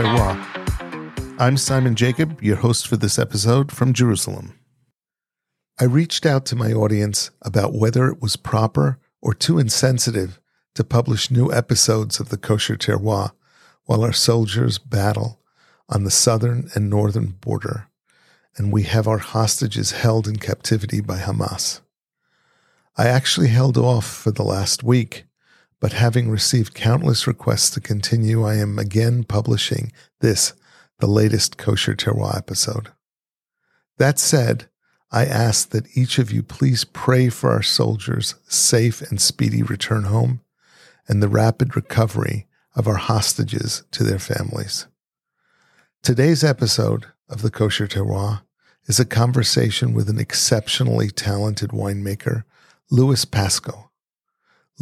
Terroir. I'm Simon Jacob, your host for this episode from Jerusalem. I reached out to my audience about whether it was proper or too insensitive to publish new episodes of the Kosher Terroir while our soldiers battle on the southern and northern border, and we have our hostages held in captivity by Hamas. I actually held off for the last week, but having received countless requests to continue, I am again publishing this, the latest Kosher Terroir episode. That said, I ask that each of you please pray for our soldiers' safe and speedy return home and the rapid recovery of our hostages to their families. Today's episode of the Kosher Terroir is a conversation with an exceptionally talented winemaker Lewis Pasco.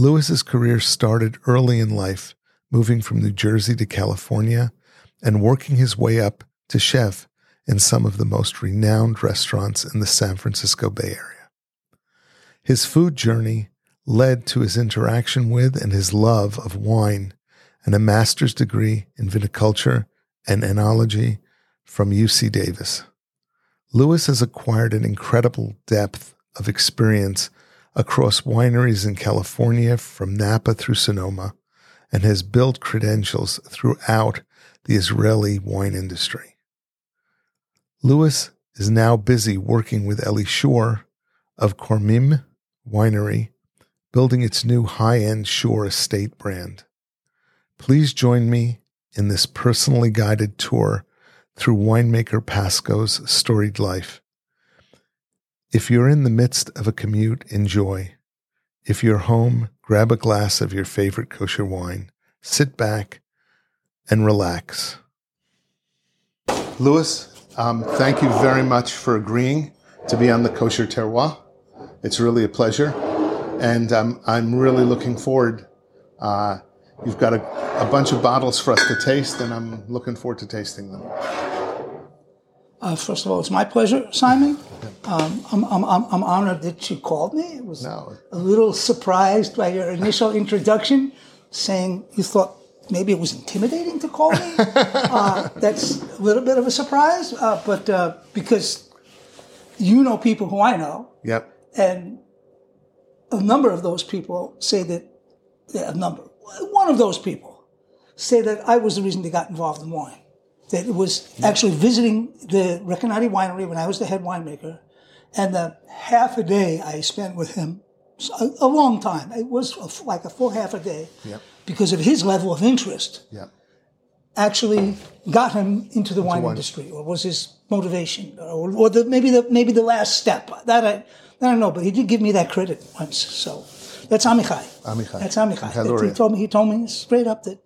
Lewis's career started early in life, moving from New Jersey to California and working his way up to chef in some of the most renowned restaurants in the San Francisco Bay Area. His food journey led to his interaction with and his love of wine and a master's degree in viticulture and enology from UC Davis. Lewis has acquired an incredible depth of experience across wineries in California from Napa through Sonoma and has built credentials throughout the Israeli wine industry. Lewis is now busy working with Eli Shore of Kormim Winery, building its new high end Shore Estate brand. Please join me in this personally guided tour through winemaker Pasco's storied life if you're in the midst of a commute, enjoy. If you're home, grab a glass of your favorite kosher wine, sit back, and relax. Lewis, um, thank you very much for agreeing to be on the Kosher Terroir. It's really a pleasure, and um, I'm really looking forward. Uh, you've got a, a bunch of bottles for us to taste, and I'm looking forward to tasting them. Uh, first of all, it's my pleasure, Simon. Um, I'm, I'm, I'm, honored that you called me. I was no. a little surprised by your initial introduction, saying you thought maybe it was intimidating to call me. uh, that's a little bit of a surprise, uh, but uh, because you know people who I know. Yep. And a number of those people say that, yeah, a number, one of those people say that I was the reason they got involved in wine that was actually visiting the Recanati winery when I was the head winemaker. And the half a day I spent with him, a, a long time, it was a, like a full half a day, yep. because of his level of interest, yep. actually got him into the into wine, wine, industry, or was his motivation, or, or the, maybe the maybe the last step. That I, that I don't know, but he did give me that credit once. So that's Amichai. Amichai. That's Amichai. He told me he told me straight up that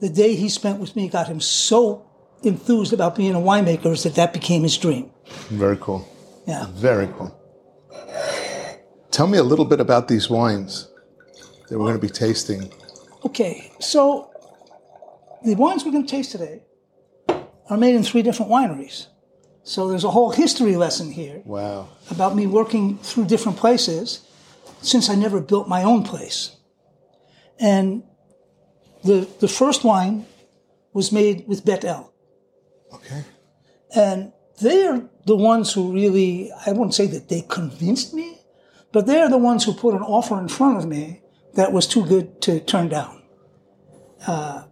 the day he spent with me got him so enthused about being a winemaker is that that became his dream. Very cool. Yeah. Very cool. Tell me a little bit about these wines that we're going to be tasting. Okay, so the wines we're going to taste today are made in three different wineries. So there's a whole history lesson here. Wow. About me working through different places since I never built my own place. And the, the first wine was made with Bet El. Okay. And they're the ones who really, I wouldn't say that they convinced me, but they're the ones who put an offer in front of me that was too good to turn down. Uh,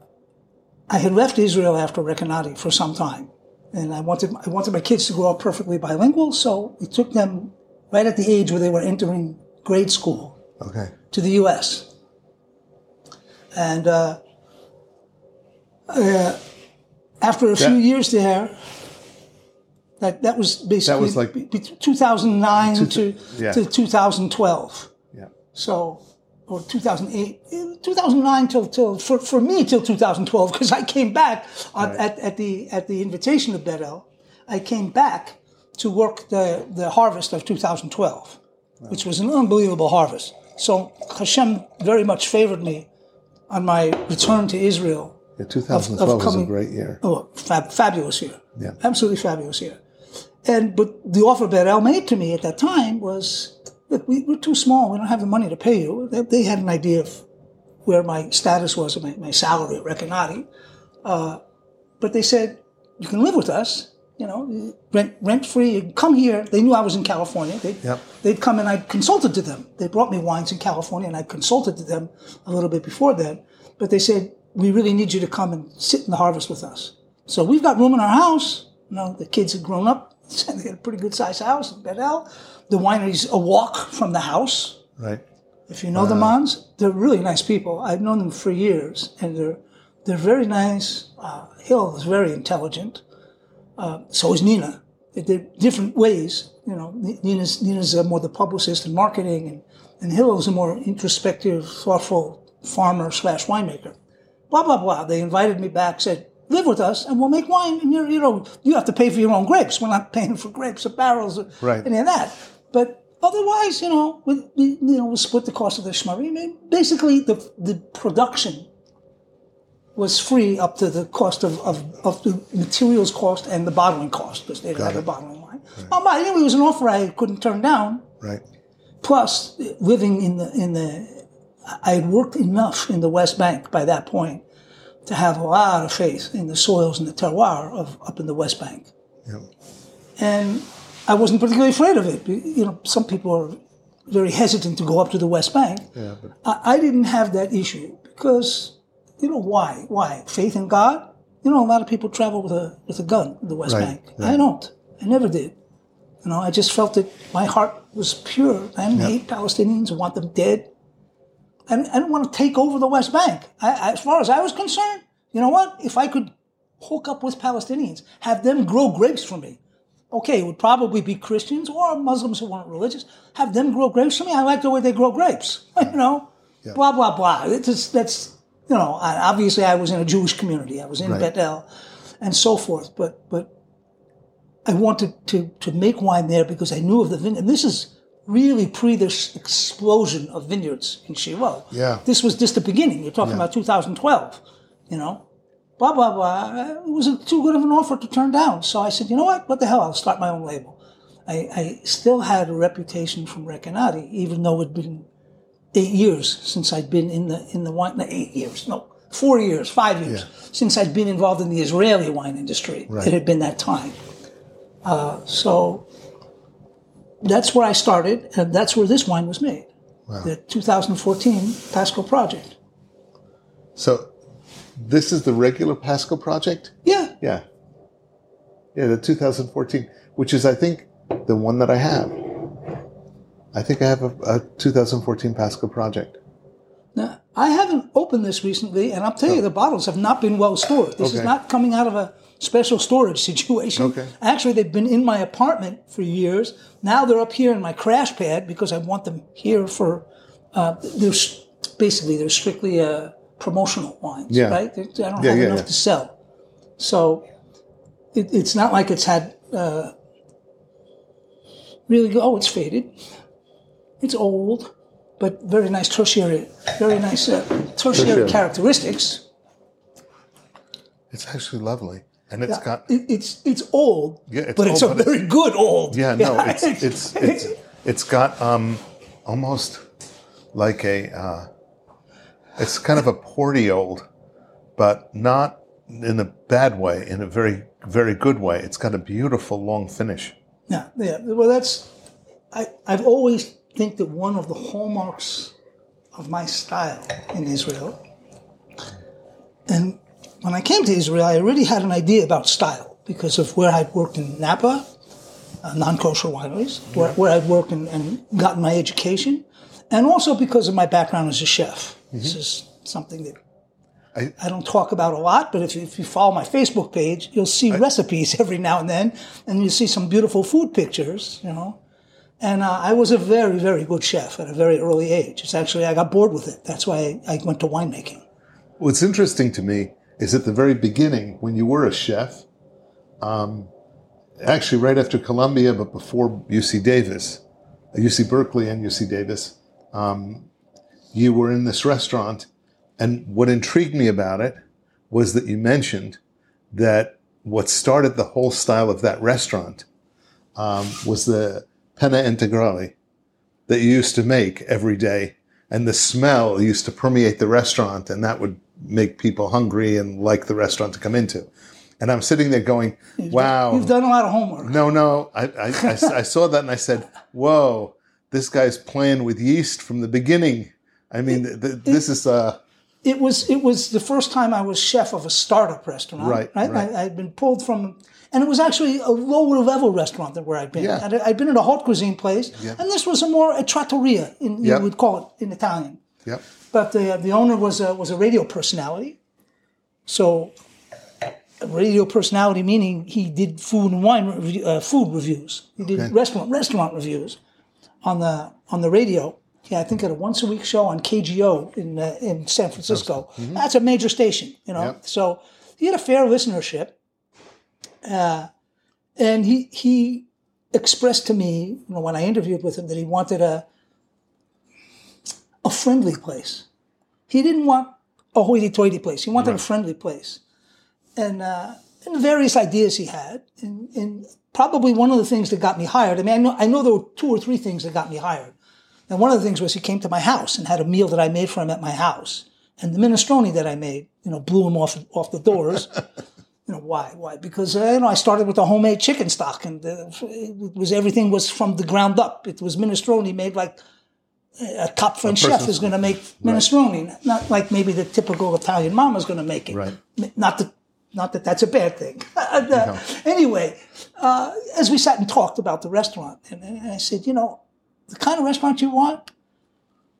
I had left Israel after Recanati for some time, and I wanted I wanted my kids to grow up perfectly bilingual, so we took them right at the age where they were entering grade school okay. to the U.S. And uh, uh, after a few years there, that that was basically that was like be, 2009 two, to yeah. to 2012. Yeah. So or 2008, 2009 till till for, for me till 2012 because I came back right. at, at the at the invitation of Bet El. I came back to work the the harvest of 2012, right. which was an unbelievable harvest. So Hashem very much favored me on my return to Israel yeah, 2012 of, of coming, was a great year. Oh, fab, fabulous year. Yeah. Absolutely fabulous year. And, but the offer Bet El made to me at that time was, look, we, are too small. We don't have the money to pay you. They, they had an idea of where my status was, my, my salary at Recanati. Uh, but they said you can live with us. You know, rent rent free. Come here. They knew I was in California. They, Yep. They'd come and I consulted to them. They brought me wines in California, and I consulted to them a little bit before that. But they said we really need you to come and sit in the harvest with us. So we've got room in our house. You know, the kids had grown up. They had a pretty good sized house in Bet El. The winery's a walk from the house. Right. If you know the Mons, they're really nice people. I've known them for years, and they're they're very nice. Uh, Hill is very intelligent. Uh, so is Nina. They're different ways. You know, Nina's Nina's uh, more the publicist and marketing, and and Hill is a more introspective, thoughtful farmer slash winemaker. Blah blah blah. They invited me back, said live with us, and we'll make wine. And you're, you know, you have to pay for your own grapes. We're not paying for grapes or barrels or Right. any of that. But otherwise, you know, we, we you know we split the cost of the schmurry. I mean, basically, the the production was free up to the cost of, of, of the materials cost and the bottling cost because they didn't have a bottling line. Um, but anyway, it was an offer I couldn't turn down. Right. Plus, living in the in the, I had worked enough in the West Bank by that point to have a lot of faith in the soils and the terroir of up in the West Bank, Yep. and I wasn't particularly afraid of it. You know, some people are very hesitant to go up to the West Bank. Yeah. But I, I didn't have that issue because, you know, why? Why? Faith in God? You know, a lot of people travel with a with a gun in the West Right, Bank. right. I don't. I never did. You know, I just felt that my heart was pure. I didn't hate Palestinians. Want them dead. Didn't, I want to take over the West Bank. I, as far as I was concerned, you know what? If I could hook up with Palestinians, have them grow grapes for me, okay, it would probably be Christians or Muslims who weren't religious. Have them grow grapes for me. I like the way they grow grapes. you know, blah blah blah. It's that's you know. Obviously, I was in a Jewish community. I was in Right. Bethel, and so forth. But but I wanted to to make wine there because I knew of the vineyard. And this is really pre this explosion of vineyards in Shiloh. Yeah. This was just the beginning. You're talking about 2012. You know, blah blah blah. It was too good of an offer to turn down. So I said, you know what? What the hell? I'll start my own label. I, I still had a reputation from Recanati, even though it'd been eight years since I'd been in the in the wine. No, eight years, no, four years, five years since I'd been involved in the Israeli wine industry. Right. It had been that time. Uh, so that's where I started, and that's where this wine was made. The 2014 Pasco project. so this is the regular Pasco project. Yeah, Yeah. Yeah, the 2014, which is I think the one that I have. I think I have a, a 2014 Pasco project. Now, I haven't opened this recently, and I'll tell you, oh. the bottles have not been well stored. This is not coming out of a special storage situation. Okay. Actually, they've been in my apartment for years. Now they're up here in my crash pad because I want them here for. Uh, they're basically they're strictly uh, promotional wines, Yeah. right? They- I don't Yeah, have yeah, enough to sell, so it, it's not like it's had uh, really. Go- oh, it's faded. It's old, but very nice tertiary, very nice uh, tertiary, Tertiary. characteristics. It's actually lovely, and it's got it's it's old, Yeah, it's but it's a but very good old. yeah, no, it's it's it's it's got um almost like a uh, it's kind of a porty old, but not in a bad way, in a very very good way. It's got a beautiful long finish. yeah, yeah. Well, that's I I've always think that one of the hallmarks of my style in Israel, and when I came to Israel, I already had an idea about style because of where I'd worked in Napa, uh, non-kosher wineries, where, where I'd worked and, and gotten my education, and also because of my background as a chef. This is something that I- I don't talk about a lot, but if you, if you follow my Facebook page, you'll see recipes every now and then, and you'll see some beautiful food pictures, you know. And uh, I was a very, very good chef at a very early age. It's actually, I got bored with it. That's why I, I went to winemaking. What's interesting to me is at the very beginning, when you were a chef, um, actually right after Columbia, but before UC Davis, uh, UC Berkeley and UC Davis, um, you were in this restaurant. And what intrigued me about it was that you mentioned that what started the whole style of that restaurant um, was the pane integrale that you used to make every day. And the smell used to permeate the restaurant, and that would make people hungry and like the restaurant to come into. And I'm sitting there going, wow. You've done a lot of homework. No, no. I, I, I, I saw that and I said, whoa, this guy's playing with yeast from the beginning. I mean, th- this is, uh, it was it was the first time I was chef of a startup restaurant. Right, right. I, I'd been pulled from, and it was actually a lower level restaurant than where I'd been. Yeah. I'd, I'd been at a haute cuisine place, Yeah. and this was a more a trattoria, in, you Yep. would call it in Italian. yep. But the the owner was a was a radio personality, so radio personality meaning he did food and wine review, uh, food reviews. He did Okay. restaurant restaurant reviews on the on the radio. Yeah, I think at a once a week show on KGO in uh, in San Francisco. That's a major station, you know. Yep. So he had a fair listenership, uh, and he he expressed to me, you know, when I interviewed with him, that he wanted a a friendly place. He didn't want a hoity-toity place. He wanted a friendly place, and uh, and various ideas he had, and, and probably one of the things that got me hired. I mean, I know I know there were two or three things that got me hired, and one of the things was he came to my house and had a meal that I made for him at my house, and the minestrone that I made, you know, blew him off off the doors. You know why? Why? Because uh, you know I started with a homemade chicken stock, and uh, it was everything was from the ground up. It was minestrone made like a top French chef is going to make minestrone, not like maybe the typical Italian mama is going to make it. Right. Not that, not that that's a bad thing. And, uh, Anyway, uh, as we sat and talked about the restaurant, and, and I said, you know, the kind of restaurant you want,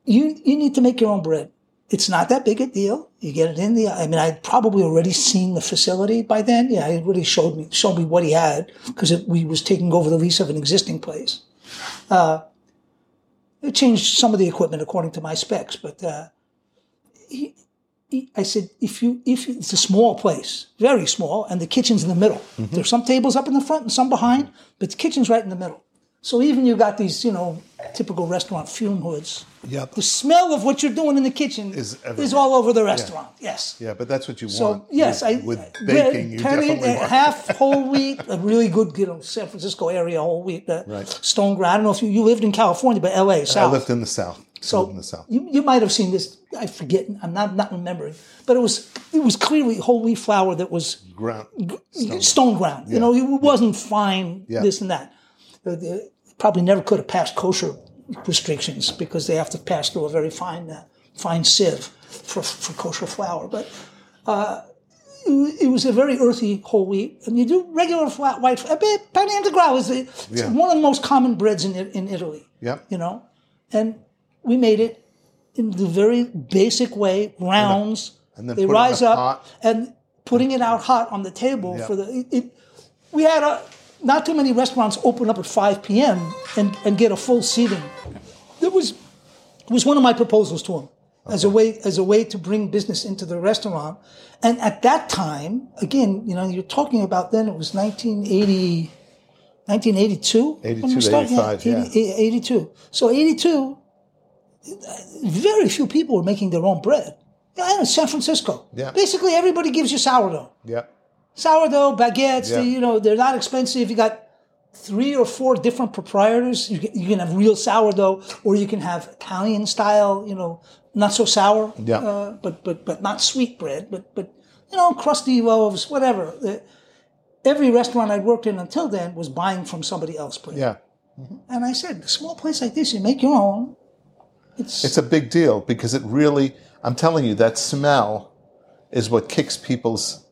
you you need to make your own bread. It's not that big a deal. You get it in the. I mean, I'd probably already seen the facility by then. Yeah, he already showed me showed me what he had because we was taking over the lease of an existing place. Uh, it changed some of the equipment according to my specs, but uh, he, he, I said, if you if you, it's a small place, very small, and the kitchen's in the middle. There's some tables up in the front and some behind, but the kitchen's right in the middle. So even you got these, you know, typical restaurant fume hoods. Yep. The smell of what you're doing in the kitchen Is is, all over the restaurant. Yes. Yeah, but that's what you So want. yes, with, I with baking, you definitely uh, want half whole wheat, a really good, you know, San Francisco area whole wheat. Uh, Right. Stone ground. I don't know if you, you lived in California, but L.A. South. I lived in the south. So in the south. you, you might have seen this. I forget. I'm not not remembering, but it was it was clearly whole wheat flour that was Ground. stone, ground. You know, it wasn't fine. Yeah. This and that. Uh, they probably never could have passed kosher restrictions because they have to pass through a very fine uh, fine sieve for for kosher flour. But uh, it, was a very earthy whole wheat, and you do regular flat white. Pane integral is the, it's Yeah. one of the most common breads in in Italy Yep. you know, and we made it in the very basic way, rounds. And then they put it rise up pot. and putting it out hot on the table Yeah. for the. It, it, we had a not too many restaurants open up at 5 p.m. and, and get a full seating. It was it was one of my proposals to him as a way as a way to bring business into the restaurant. And at that time, again, you know, you're talking about then it was 1980, 1982. when 82 we to started? 85, yeah. 80 82. So 82, very few people were making their own bread. Yeah, in San Francisco. Yeah. Basically, everybody gives you sourdough Yep. Sourdough baguettes. Yeah. They, you know, they're not expensive. You got three or four different proprietors. You can, you can have real sourdough, or you can have Italian style. You know, not so sour, Yeah. uh, but but but not sweet bread. But but you know, crusty loaves, whatever. Every restaurant I'd worked in until then was buying from somebody else bread. Yeah. And I said, a small place like this, you make your own. It's, It's a big deal because it really, I'm telling you, that smell is what kicks people's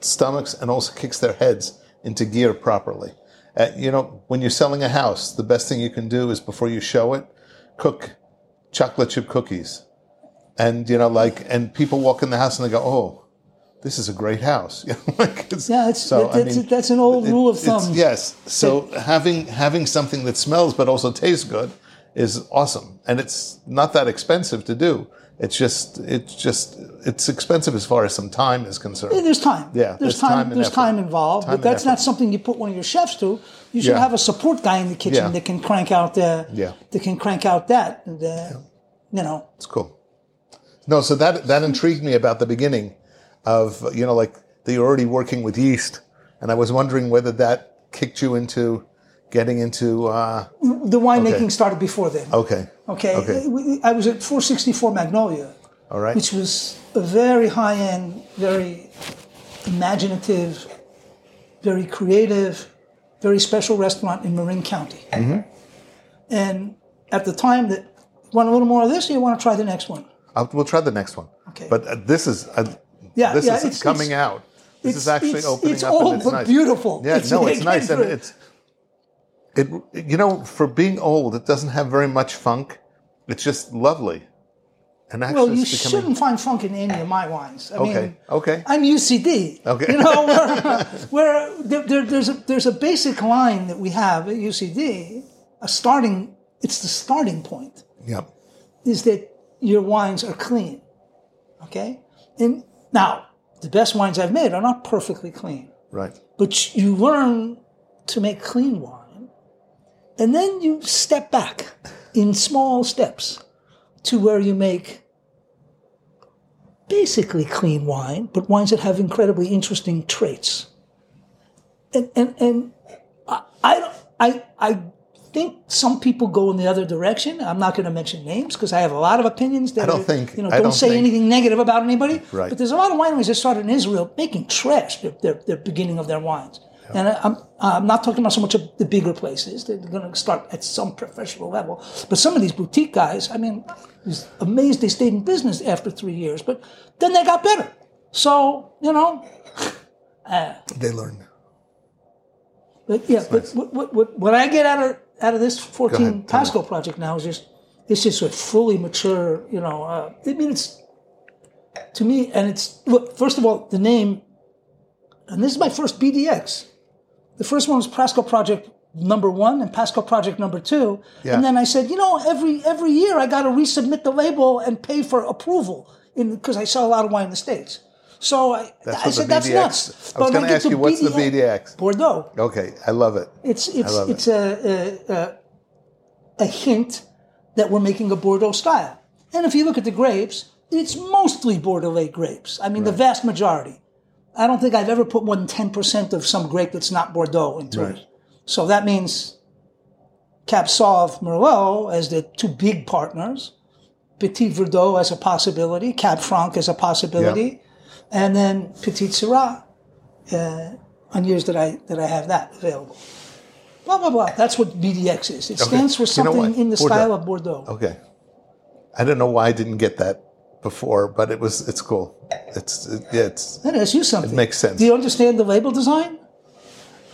stomachs and also kicks their heads into gear properly. Uh, you know, when you're selling a house, the best thing you can do is before you show it, cook chocolate chip cookies. And, you know, like, and people walk in the house and they go, oh, this is a great house. You know, like it's, yeah, it's, so, I that's, mean, that's an old it- rule of thumb. yes. So having having something that smells but also tastes good is awesome, and it's not that expensive to do. It's just it's just it's expensive as far as some time is concerned. Yeah, there's time. Yeah, there's, there's time. time there's effort. time involved, Time but that's not something you put one of your chefs to. You should Yeah. have a support guy in the kitchen Yeah. that can crank out the. Yeah. That can crank out that. And, uh, You know. It's cool. No, so that that intrigued me about the beginning of you know like that you're already working with yeast, and I was wondering whether that kicked you into getting into uh, The winemaking started before then. okay Okay. okay I was at 464 Magnolia, all right which was a very high end, very imaginative, very creative, very special restaurant in Marin County. And at the time that want a little more of this, or you want to try the next one? I'll, we'll try the next one. Okay. But uh, this is uh, Yeah, this yeah, is it's- coming it's- out. This it's- is actually opening it's up. old it's but nice. beautiful. Yeah, It's no, it's nice, and it's it. You know, for being old, it doesn't have very much funk. It's just lovely, and actually, Well, you becoming. shouldn't find funk in any of my wines. I Okay, mean, okay. I'm UCD. Okay. You know, where, where there, there, there's a there's a basic line that we have at UCD, a starting. It's the starting point. Yeah, is that your wines are clean. Okay? And now, the best wines I've made are not perfectly clean, right. but you learn to make clean wine, and then you step back in small steps to where you make basically clean wine, but wines that have incredibly interesting traits. And and and I I I, I think some people go in the other direction. I'm not going to mention names because I have a lot of opinions that I don't are, think- you know don't, don't say think- anything negative about anybody. Right. But there's a lot of wineries that started in Israel making trash their, their, their beginning of their wines. And I'm I'm not talking about so much of the bigger places. They're going to start at some professional level. But some of these boutique guys, I mean, I was amazed they stayed in business after three years. But then they got better. So you know, They learn. But yeah, but what, what, what, what I get out of out of this 14 ahead. Pasco project now is just it's just a fully mature, you know. Uh, I mean, it's to me, and it's look. First of all, the name, and this is my first BDX. The first one was Pasco Project number one and Pasco Project number two, Yeah. and then I said, you know, every every year I got to resubmit the label and pay for approval in because I sell a lot of wine in the states. So I, That's I said the that's BDX nuts. I was gonna ask you, what's the BDX? Bordeaux. Okay, I love it. It's it's it's a, a a a hint that we're making a Bordeaux style. And if you look at the grapes, it's mostly Bordelais grapes. I mean, the vast majority. I don't think I've ever put more than ten percent of some grape that's not Bordeaux into Right. it. So that means Cab Sauv Merlot as the two big partners, Petit Verdot as a possibility, Cab Franc as a possibility, and then Petite Sirah uh, on years that I that I have that available. Blah blah blah. That's what BDX is. It stands for You know something in the Bordeaux. style of Bordeaux. Okay, I don't know why I didn't get that before, but it was. It's cool. It's it, yeah. It's Let me ask you something. It makes sense. Do you understand the label design?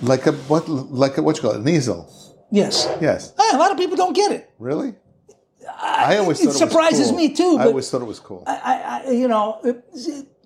like a what? Like a what you call it? An easel. Yes. Yes. Ah, a lot of people don't get it. Really? I always it thought it surprises cool. me too, I always thought it was cool. I, I you know, it,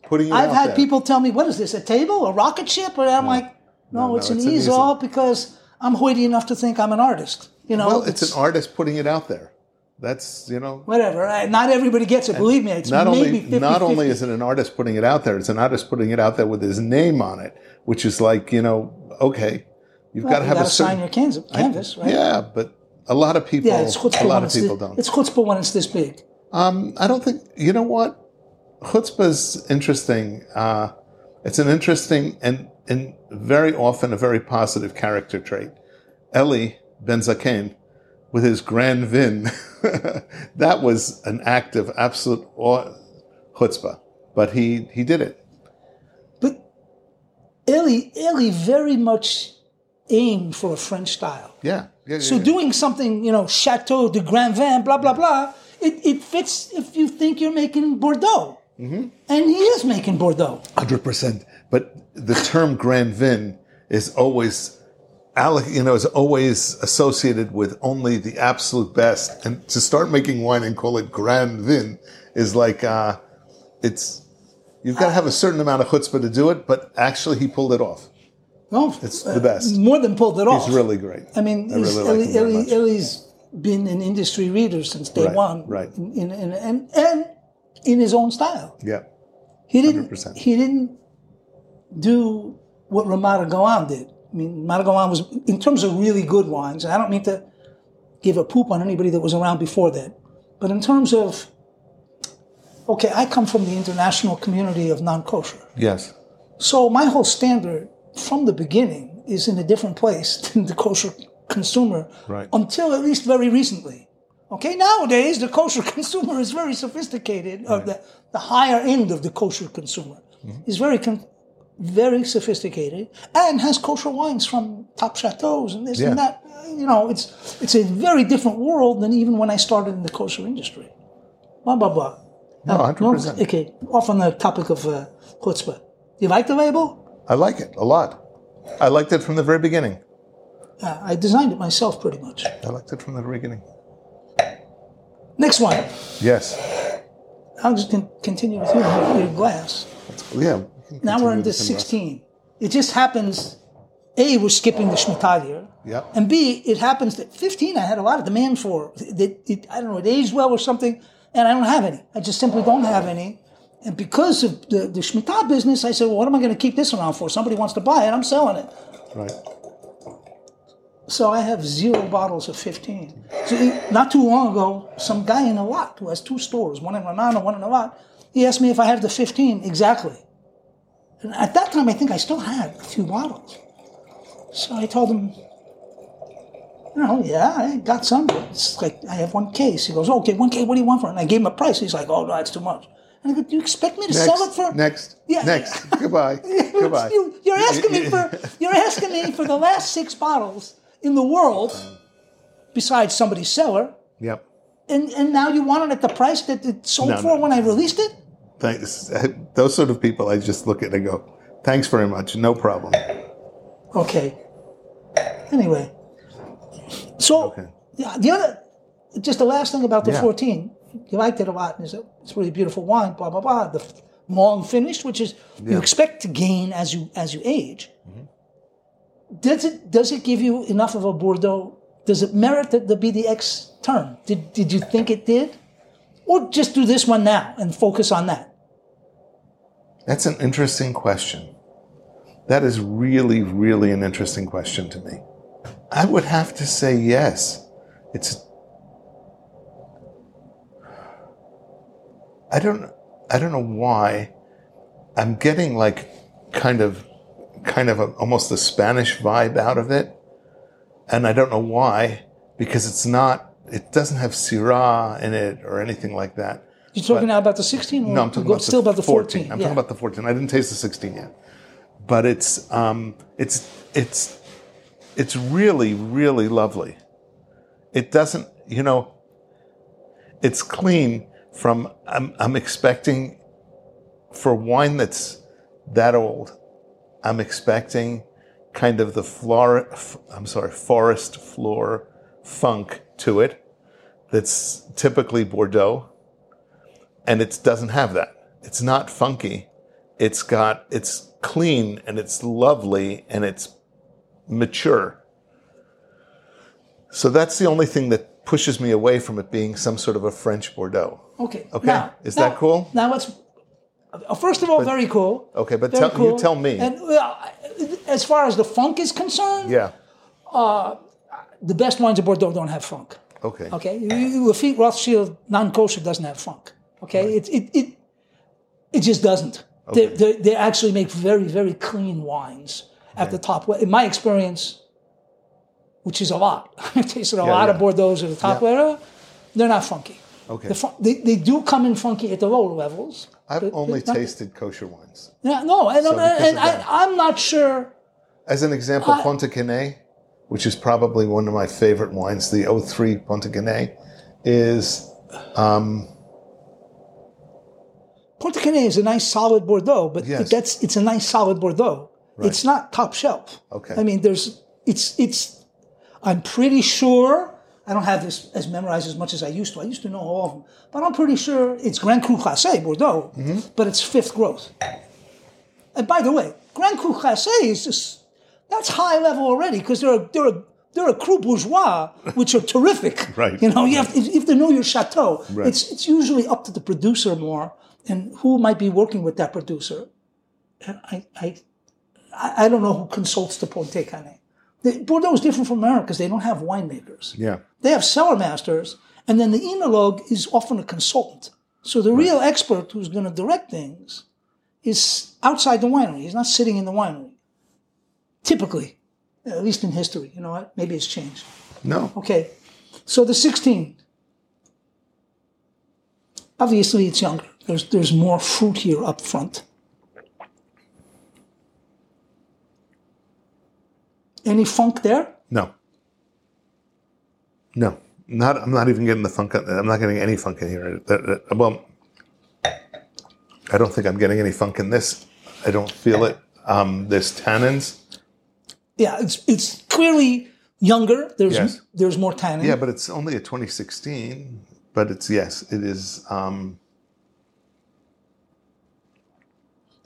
Putting it I've had there. people tell me, "What is this? A table? A rocket ship?" And I'm like, "No, no, it's, an, it's an easel, easel. because I'm hoity enough to think I'm an artist." You know, Well, it's, an artist putting it out there. That's you know. whatever. I, not everybody gets it. Believe me, it's Not maybe only 50, not only is it an artist putting it out there, it's an artist putting it out there with his name on it, which is like you know, okay, you've got to you have a to sign your canvas, canvas right? yeah, but a lot of people, Yeah, it's chutzpah a lot of people don't. It's chutzpah when it's this big. Um, I don't think you know what chutzpah's interesting. Uh, it's an interesting and and very often a very positive character trait. Eli Ben Zaken, with his grand vin, that was an act of absolute awe- chutzpah, but he he did it. But Eli, Eli very much aimed for a French style. Yeah. yeah, yeah, So yeah. doing something, you know, Chateau de Grand Vin, blah blah blah, it, it fits if you think you're making Bordeaux, Mm-hmm. and he is making Bordeaux. Hundred percent. But the term Grand Vin is always, alloc- you know, is always associated with only the absolute best. And to start making wine and call it Grand Vin is like, uh, it's you've got to have a certain amount of chutzpah to do it. But actually, he pulled it off. No, It's the best. more than pulled it off. He's really great. I mean, I he's, really like Eli, him very Eli, much. Eli's been an industry reader since day Right, one, right. In, in, in, and and in his own style. Yeah. He didn't. 100%. He didn't do what Ramat HaGolan did. I mean, Ramada was in terms of really good wines. And I don't mean to give a poop on anybody that was around before that, but in terms of okay, I come from the international community of non-kosher, Yes. so my whole standard from the beginning is in a different place than the kosher consumer Right. until at least very recently. Okay, nowadays the kosher consumer is very sophisticated, or the, the higher end of the kosher consumer mm-hmm. is very con- very sophisticated, and has kosher wines from top chateaus and this Yeah. and that. You know, it's it's a very different world than even when I started in the kosher industry. Blah blah blah. No, Uh, 100%. okay, off on the topic of uh, chutzpah. You like the label? I like it a lot. I liked it from the very beginning. Uh, I designed it myself pretty much. I liked it from the beginning. Next one. Yes. I'll just con- continue with you with your glass. Yeah. Now we're continue into this in Russian. 16. It just happens, A, we're skipping the Shemitah year. Yep. And B, it happens that 15 I had a lot of demand for. It, it, I don't know, it aged well or something, and I don't have any. I just simply don't have any. And because of the, the Shemitah business, I said, well, what am I going to keep this around for? Somebody wants to buy it, I'm selling it. Right. So I have zero bottles of 15. So not too long ago, some guy in a lot who has two stores, one in Raman and one in a lot, he asked me if I have the 15 exactly. And at that time, I think I still had a few bottles. So I told him, you know, yeah, I got some. It's like I have one case. He goes, okay, one case. What do you want for it? And I gave him a price. He's like, oh no, that's too much. And I go, do you expect me to Next. sell it for? next. Yeah. Next. Goodbye. Goodbye. You, you're asking me for you're asking me for the last six bottles in the world, besides somebody's cellar, Yep. and and now you want it at the price that it sold No, for no. when I released it. Thanks. Those sort of people, I just look at and go, "Thanks very much. No problem." Okay. Anyway, so Okay. yeah, the other, just the last thing about the Yeah. 14, you liked it a lot. and It's a, it's really beautiful wine. Blah blah blah. The long finish, which is you expect to gain as you as you age. Mm-hmm. Does it does it give you enough of a Bordeaux? Does it merit the, the BDX term? Did did you think it did, or just do this one now and focus on that? That's an interesting question. That is really, really an interesting question to me. I would have to say yes. It's. I don't. I don't know why. I'm getting like, kind of, kind of a, almost a Spanish vibe out of it, and I don't know why because it's not. It doesn't have Syrah in it or anything like that. You talking now about the 16? No, I'm talking about still the about the 14. I'm yeah. talking about the 14. I didn't taste the 16 yet, but it's um, it's it's it's really really lovely. It doesn't, you know, it's clean from. I'm I'm expecting for wine that's that old. I'm expecting kind of the flora. I'm sorry, forest floor funk to it. That's typically Bordeaux and it doesn't have that. It's not funky. It's got it's clean and it's lovely and it's mature. So that's the only thing that pushes me away from it being some sort of a French Bordeaux. Okay. Okay. Now, Is now- that cool? Now uh, First of all, very cool. Okay, but tell, you tell me. And uh, as far as the funk is concerned, yeah. the best wines of Bordeaux don't have funk. Okay. Okay, Lafite Rothschild non-kosher doesn't have funk. Okay, it, it it it just doesn't. They, they they actually make very very clean wines at the top. In my experience, which is a lot, I've tasted a Yeah, lot of yeah. Bordeaux at the top Yeah. level. They're not funky. Okay. The fun, they, they do come in funky at the lower levels. I've only not- tasted kosher wines. Yeah, no, and, So because and I, I'm not sure. As an example, I- Pontet-Canet, which is probably one of my favorite wines, the 03 Pontet-Canet, is um, Pontet-Canet is a nice solid Bordeaux, but Yes. that's it's a nice solid Bordeaux. It's not top shelf. Okay. I mean, there's it's it's. I'm pretty sure I don't have this as memorized as much as I used to. I used to know all of them, but I'm pretty sure it's Grand Cru Classé Bordeaux, Mm-hmm. but it's fifth growth. And by the way, Grand Cru Classé is just that's high level already because they're a, they're a, they're a Cru Bourgeois, which are terrific. Right. You know, you have, if have to know your chateau. Right. It's it's usually up to the producer more and who might be working with that producer. And I I I don't know who consults the Pontet-Canet. The- Bordeaux is different from America because they don't have winemakers. yeah. They have cellar masters, and then the enologue is often a consultant. So the real expert who's going to direct things is outside the winery. He's not sitting in the winery. Typically, at least in history. You know what? Maybe it's changed. No. Okay, so the 16. Obviously, it's younger. There's there's more fruit here up front. Any funk there? No. No. Not. I'm not even getting the funk. I'm not getting any funk in here. Well, I don't think I'm getting any funk in this. I don't feel it. Um, there's tannins. Yeah, it's it's clearly younger. There's Yes. there's more tannin. Yeah, but it's only a 2016. But it's yes, it is. Um,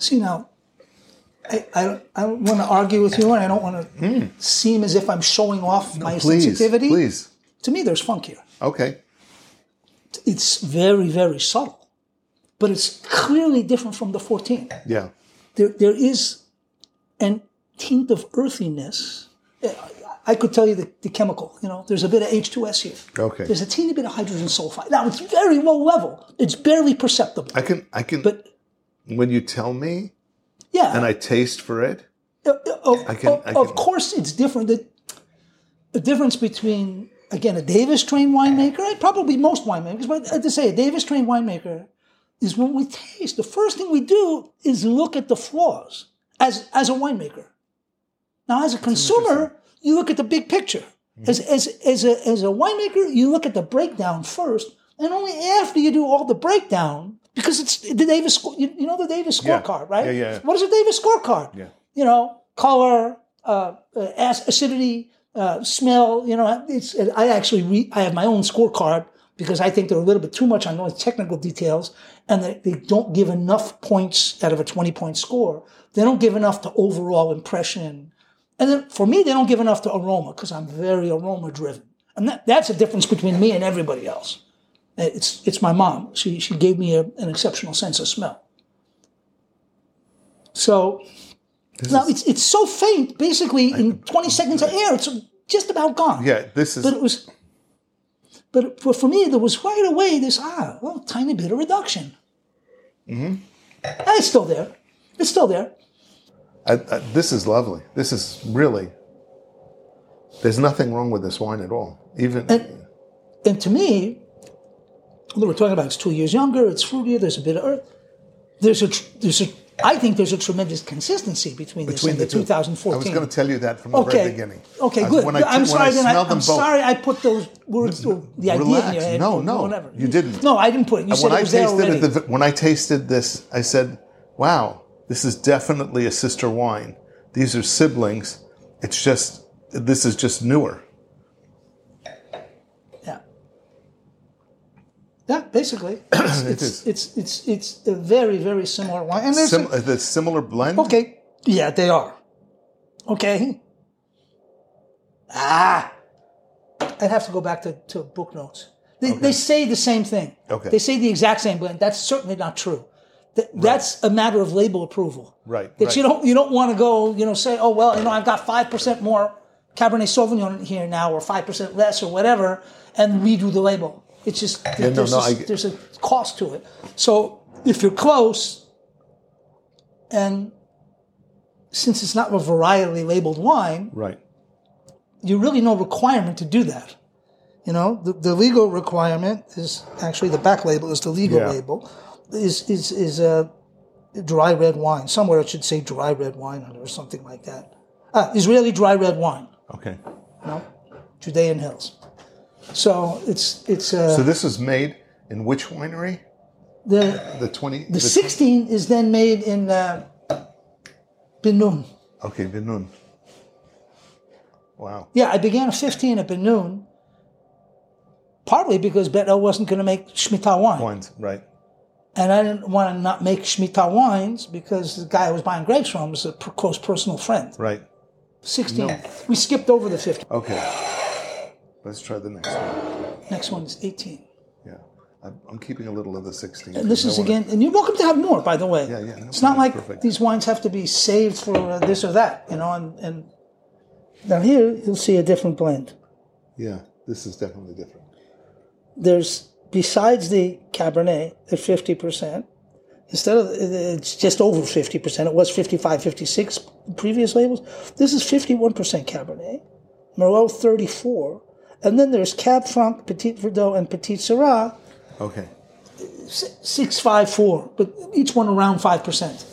See now, I, I, don't- I don't want to argue with you, and I don't want to seem as if I'm showing off my Hmm. please, sensitivity. please. To me, there's funk here. Okay. It's very, very subtle, but it's clearly different from the 14. Yeah. There, there is an tint of earthiness. I could tell you the, the chemical. You know, there's a bit of H2S here. Okay. There's a teeny bit of hydrogen sulfide. Now it's very low level. It's barely perceptible. I can. I can. But when you tell me yeah, and I taste for it, Uh, of, I can- of, I of course, it's different. The, the difference between again a Davis trained winemaker, and probably most winemakers, but uh, to say a Davis trained winemaker is when we taste. The first thing we do is look at the flaws as as a winemaker. Now, as a consumer, you look at the big picture. Mm-hmm. As as as a as a winemaker, you look at the breakdown first, and only after you do all the breakdown, because it's the Davis. You, you know the Davis Yeah. scorecard, right? Yeah, yeah. What is a Davis scorecard? Yeah. you know, color, uh, uh, acidity, uh, smell. You know, it's. I actually re- I have my own scorecard because I think they're a little bit too much on those technical details, and they, they don't give enough points out of a twenty point score. They don't give enough to overall impression, and then for me, they don't give enough to aroma because I'm very aroma driven, and that, that's a difference between me and everybody else. It's it's my mom. She she gave me a, an exceptional sense of smell. So now it's it's so faint. Basically, in 20 seconds of air, it's just about gone. yeah, this is. But it was, but for, for me, there was right away this ah, well, tiny bit of reduction. Mm-hmm. And It's still there. It's still there. I, I, this is lovely. This is really. There's nothing wrong with this wine at all. Even And- And to me, what we're talking about, it's two years younger. It's fruitier. There's a bit of earth. There's a tr- there's a. I think there's a tremendous consistency between, this between and the the, 2014. I was going to tell you that from the Okay. very beginning. Okay, I- good. When I, I'm sorry. I then I, I'm sorry. I put those words, or the idea in your head. No, no, whatever. you didn't. No, I didn't put it. You said when it I was there tasted already. it, the, when I tasted this, I said, "Wow, this is definitely a sister wine. These are siblings. It's just this is just newer." Yeah, basically, it's, it's, it's it's it's a very very similar wine. And there's Sim- a- the similar blend. okay, yeah, they are. Okay. Ah, I'd have to go back to, to book notes. They, they say the same thing. Okay. They say the exact same blend. That's certainly not true. That, That's a matter of label approval. Right, That right. you don't you don't want to go you know say oh well you know I've got five percent more Cabernet Sauvignon here now or five percent less or whatever and redo the label. It's just no, there's, no, a, I get- there's a cost to it. So if you're close, and since it's not a varietally labeled wine, Right. you really no requirement to do that. You know, the, the legal requirement is actually the back label is the legal Yeah. label is is is a dry red wine. Somewhere it should say dry red wine on it or something like that. Ah, Israeli dry red wine. Okay. You know, Judean hills. So it's it's uh, So this is made in which winery? the The twenty. the 16 is then made in uh, Binun. Okay, Vinun. Wow. Yeah, I began at 15 at Binun, partly because Bet El wasn't going to make Shemitah wine. Wines. Right. And I didn't want to not make Shemitah wines because the guy I was buying grapes from was a close personal friend. Right. 16. We skipped over the 15. Okay. Let's try the next one. Next one is 18. Yeah. I'm, I'm keeping a little of the sixteen. And this is wanna- again, and you're welcome to have more, by the way. Yeah, yeah, no, it's not like perfect. these wines have to be saved for uh, this or that, you know. And, and now here you'll see a different blend. Yeah. This is definitely different. there's besides the Cabernet at 50%, instead of it's just over 50%, it was 55, 56 previous labels. This is 51% Cabernet, Merlot 34, and then there's Cab Franc, Petit Verdot, and Petite Sirah, Okay. 654, but each one around 5%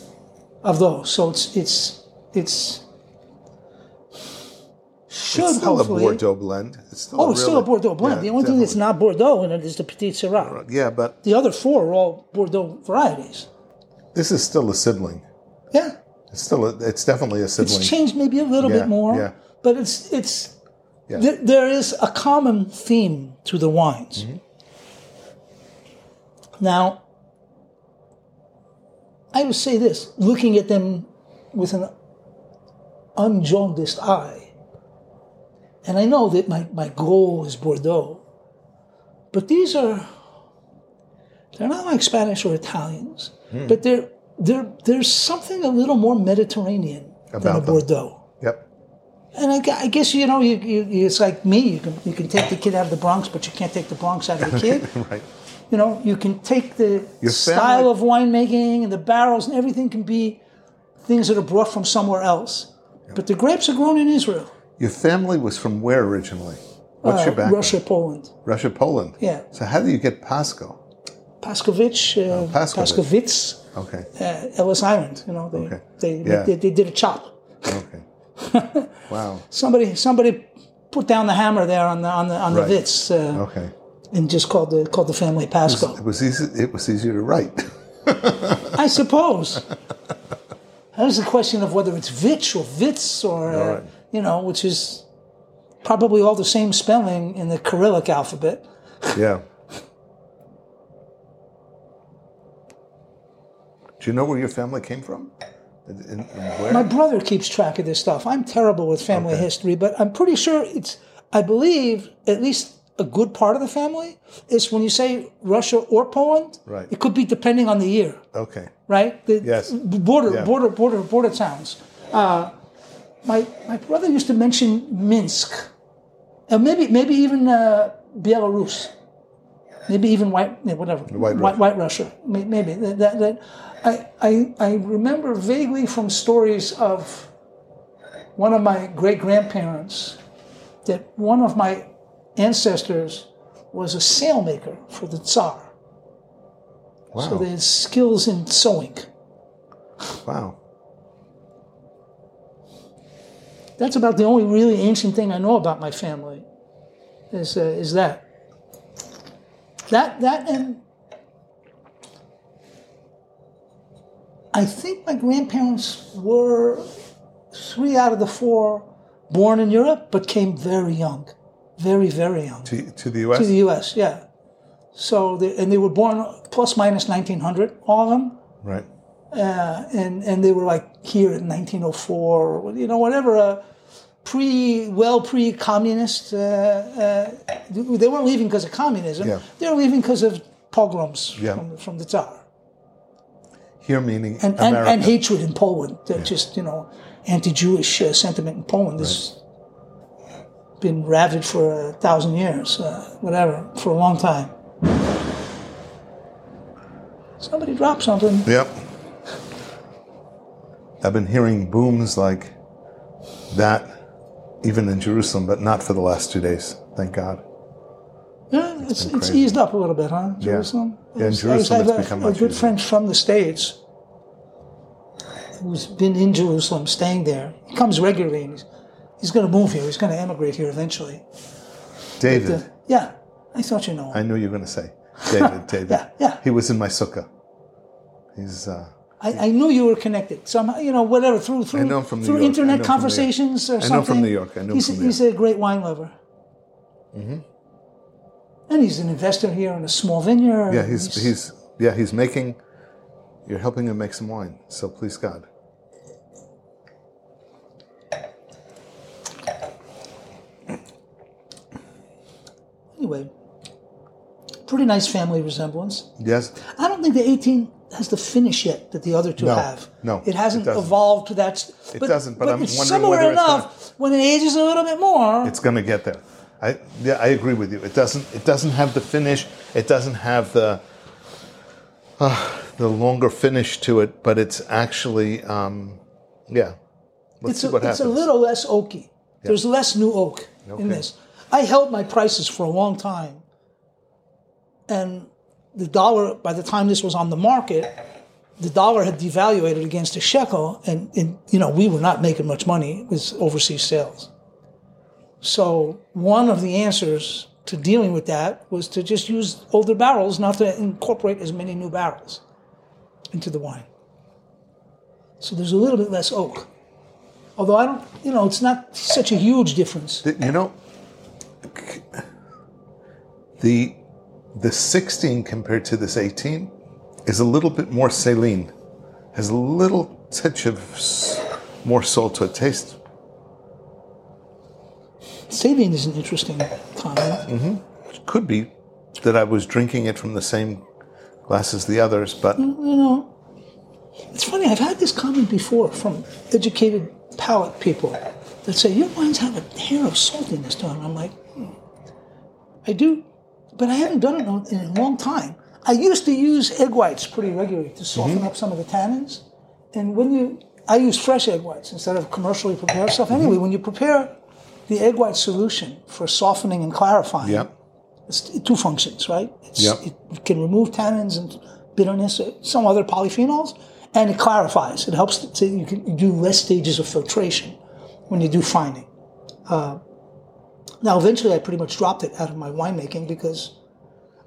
of those. So it's it's it's should it's still hopefully. a Bordeaux blend. It's still oh, it's still a Bordeaux blend. yeah, the only thing that's not Bordeaux in it is the Petite Sirah. Yeah, but The other four are all Bordeaux varieties. this is still a sibling. Yeah, It's still a, it's definitely a sibling. it's changed maybe a little Yeah, bit more, yeah. but it's it's Yeah. there, there is a common theme to the wines. Mm-hmm. Now, I would say this: looking at them with an unjaundiced eye, and I know that my, my goal is Bordeaux, but these are they're not like Spanish or Italians, Hmm. but they're they're there's something a little more Mediterranean than a. Bordeaux. And I, I guess you know you, you, it's like me. You can you can take the kid out of the Bronx, but you can't take the Bronx out of the kid. Right. you know, you can take the style of winemaking and the barrels and everything can be things that are brought from somewhere else. But the grapes are grown in Israel, Your family was from where originally? What's uh, your background? Russia, Poland. Russia, Poland. Yeah. So how do you get Pasco? Paskovich, uh, Paskovich. Paskovitz, Okay. uh, Ellis Island. You know, they Okay. they, Yeah. they, they did a chop. Okay. wow. Somebody somebody put down the hammer there on the on the on Right. the Vitz uh, Okay. and just called the called the family Pasco. It was easy. It was easier to write. I suppose. There's the question of whether it's Vitch or Vitz or, uh, Right. you know, which is probably all the same spelling in the Cyrillic alphabet. yeah. Do you know where your family came from? In, in-? My brother keeps track of this stuff. I'm terrible with family Okay. history, but I'm pretty sure it's, I believe, at least a good part of the family is when you say Russia or Poland, Right. it could be depending on the year. okay. right? The Yes. border, Yeah. border, border, border towns. Uh, my my brother used to mention Minsk, and maybe maybe even uh, Belarus, maybe even white yeah, whatever White Russia. white Russia. Maybe that, that, that I, I I remember vaguely from stories of one of my great grandparents that one of my ancestors was a sailmaker for the Tsar. Wow. So they had skills in sewing. wow. That's about the only really ancient thing I know about my family. Is uh, is that that that and I think my grandparents were three out of the four born in Europe, but came very young, very very young To, to the U.S. to the U.S. Yeah. So they, and they were born plus minus 1900, all of them right. and and they were like here in 1904, or, you know, whatever. Uh, pre, well, pre-communist. Uh, uh, they weren't leaving because of communism. Yeah. They were leaving because of pogroms Yeah. from, from the Tsar Here meaning and, and, America. and hatred in Poland. That Just you know, anti-Jewish uh, sentiment in Poland has been ravaged for a thousand years, uh, whatever, for a long time. Somebody dropped something. Yep. I've been hearing booms like that even in Jerusalem, but not for the last two days. Thank God. Yeah, it's, it's crazy. eased up a little bit, huh? Jerusalem. Yeah, yeah in I I Jerusalem have it's a, become a much good friend from the States who's been in Jerusalem, staying there. He comes regularly. And he's he's going to move here. He's going to emigrate here eventually. David. Uh, yeah, I thought you know. him. I knew you were going to say David. David. Yeah, yeah. He was in my sukkah. He's. Uh, I, I knew you were connected somehow. You know, whatever through through know him from New through York. Internet him from New York. conversations or I know something. from New York. I know he's, from New he's a great wine lover. Mm-hmm. And he's an investor here in a small vineyard. yeah, he's he's yeah he's making. You're helping him make some wine. So please God. anyway. Pretty nice family resemblance. Yes. I don't think the 18 has the finish yet that the other two No, have. no, it hasn't it evolved to that. It doesn't, but I'm it's wondering similar enough when it ages a little bit more. It's going to get there. I yeah, I agree with you. It doesn't it doesn't have the finish. It doesn't have the uh, the longer finish to it, but it's actually um, yeah. Let's it's see a, what it's a little less oaky. There's less new oak Okay. in this. I held my prices for a long time, and the dollar. By the time this was on the market, the dollar had devaluated against the shekel, and, and you know we were not making much money with overseas sales. So one of the answers to dealing with that was to just use older barrels, not to incorporate as many new barrels into the wine. So there's a little bit less oak. Although I don't, you know, it's not such a huge difference. You know, the the 16 compared to this 18 is a little bit more saline, has a little touch of more salt to it. Taste Saline is an interesting comment. could be that I was drinking it from the same glass as the others, but You know, it's funny. I've had this comment before from educated palate people that say your wines have a hair of saltiness to them. I'm like, hmm. I do, but I haven't done it in a long time. I used to use egg whites pretty regularly to soften up some of the tannins, and when you, I use fresh egg whites instead of commercially prepared stuff. Anyway, when you prepare the egg white solution for softening and clarifying, yeah. it's two functions, right? It's, Yep. It can remove tannins and bitterness, uh, some other polyphenols, and it clarifies. It helps to you can do less stages of filtration when you do fining. Uh, now, eventually, I pretty much dropped it out of my winemaking because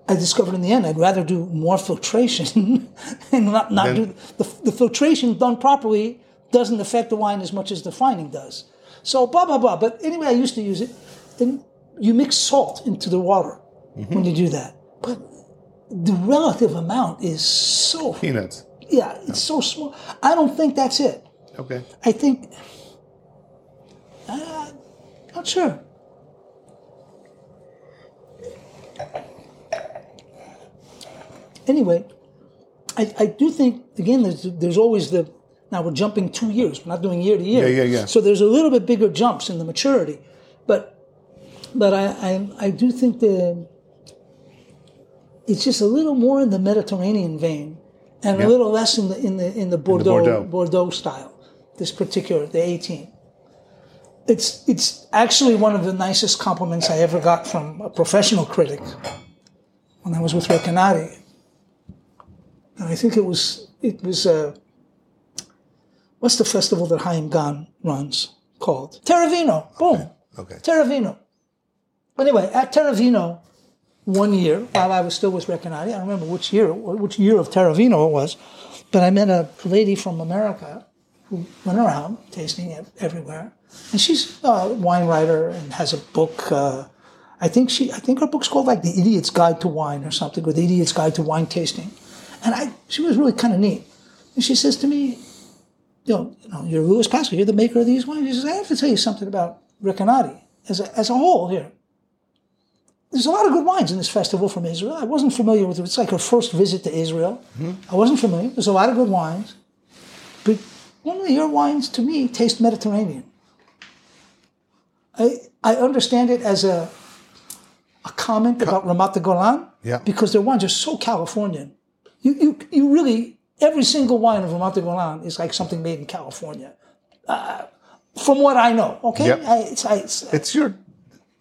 I discovered in the end I'd rather do more filtration and not, not Then- do the, the filtration done properly doesn't affect the wine as much as the fining does. So blah blah blah. But anyway, I used to use it. Then you mix salt into the water when you do that. But the relative amount is so Peanuts. yeah, it's so small. I don't think that's it. Okay. I think uh, not sure. Anyway, I, I do think again there's there's always the now we're jumping two years. We're not doing year to year. Yeah, yeah, yeah. So there's a little bit bigger jumps in the maturity, but but I I, I do think the it's just a little more in the Mediterranean vein and Yeah. a little less in the in the in the Bordeaux Bordeaux. Bordeaux style. This particular the 18 it's it's actually one of the nicest compliments I ever got from a professional critic when I was with Recanati. And I think it was it was uh, what's the festival that Chaim Gan runs called? Terravino. Boom. Okay. Terravino. Anyway, at Terravino, one year while I was still with Recanati, I don't remember which year which year of Terravino it was, but I met a lady from America who went around tasting it everywhere, and she's a wine writer and has a book. Uh, I think she, I think her book's called like The Idiot's Guide to Wine or something, or The Idiot's Guide to Wine Tasting, and I, she was really kind of neat. And she says to me, you know, you know, you're Lewis Pasco, you're the maker of these wines. She says, I have to tell you something about Recanati as a, as a whole here. There's a lot of good wines in this festival from Israel. I wasn't familiar with it. It's like her first visit to Israel. Mm-hmm. I wasn't familiar. There's a lot of good wines. But one of your wines, to me, taste Mediterranean. I, I understand it as a, a comment about Ramat Golan Yeah. because their wines are so Californian. You, you, you really, every single wine of Ramat Golan is like something made in California. Uh, from what I know, okay? Yep. I, it's, I, it's, It's your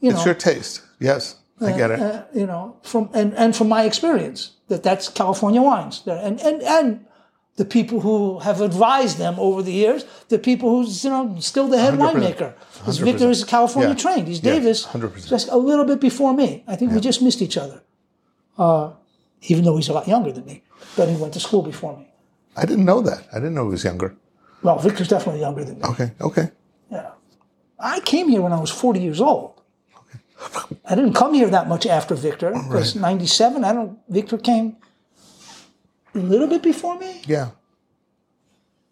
you it's know, your taste. Yes, I get it. uh, you know, from and, and from my experience, that that's California wines. There. And, and and the people who have advised them over the years, the people who's you know still the head 100%. winemaker. Because Victor is California Yeah. trained. He's Yeah, Davis, 100%. just a little bit before me. I think we just missed each other. Uh, even though he's a lot younger than me, but he went to school before me. I didn't know that. I didn't know he was younger. Well, Victor's definitely younger than me. Okay. Okay. Yeah. I came here when I was 40 years old. Okay. I didn't come here that much after Victor because 97, I don't, Victor came a little bit before me. Yeah.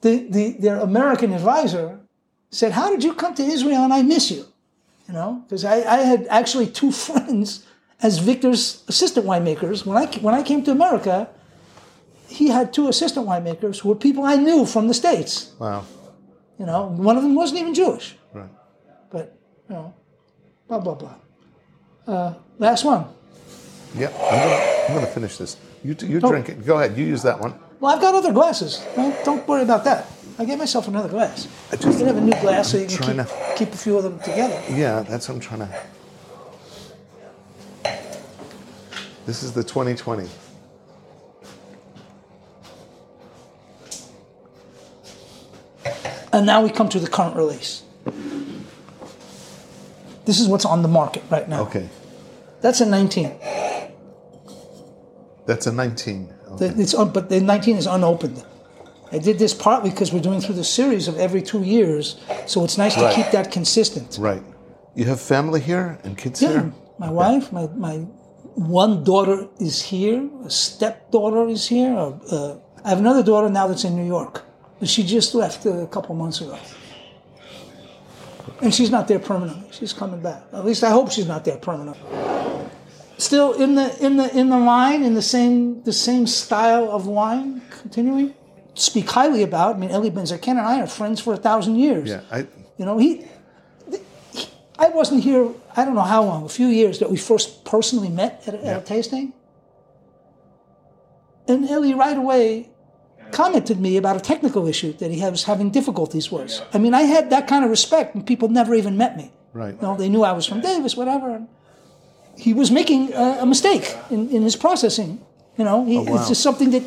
The, the, their American advisor said, How did you come to Israel and I miss you? You know, because I, I had actually two friends as Victor's assistant winemakers. When I, when I came to America, he had two assistant winemakers who were people I knew from the States. Wow. You know, one of them wasn't even Jewish. Right. But, you know, blah, blah, blah. Uh, last one. Yeah. I'm gonna, I'm gonna finish this. You you drink it. Go ahead. You use that one. Well, I've got other glasses. Don't, don't worry about that. I gave myself another glass. I You can have a new glass so you can keep, to- keep a few of them together. yeah. That's what I'm trying to. This is the 2020. And now we come to the current release. This is what's on the market right now. Okay. That's a 19. That's a 19. Okay. It's un, but the 19 is unopened. I did this partly because we're doing through the series of every two years, so it's nice to keep that consistent. Right. You have family here and kids Yeah, here? my wife, my, my one daughter is here, a stepdaughter is here. Uh, uh, I have another daughter now that's in New York, but she just left a couple months ago. And she's not there permanently. She's coming back. At least I hope she's not there permanently. Still in the in the in the line in the same the same style of wine continuing. Speak highly about. I mean, Eli Ben and I are friends for a thousand years. Yeah. I, You know, he, he- I wasn't here, I don't know how long, a few years that we first personally met at, a- at a tasting. And Eli right away commented me about a technical issue that he was having difficulties with. I mean, I had that kind of respect and people never even met me. Right. You know, they knew I was from Davis, whatever. He was making a, a mistake in, in his processing. You know, he, Oh, wow. it's just something that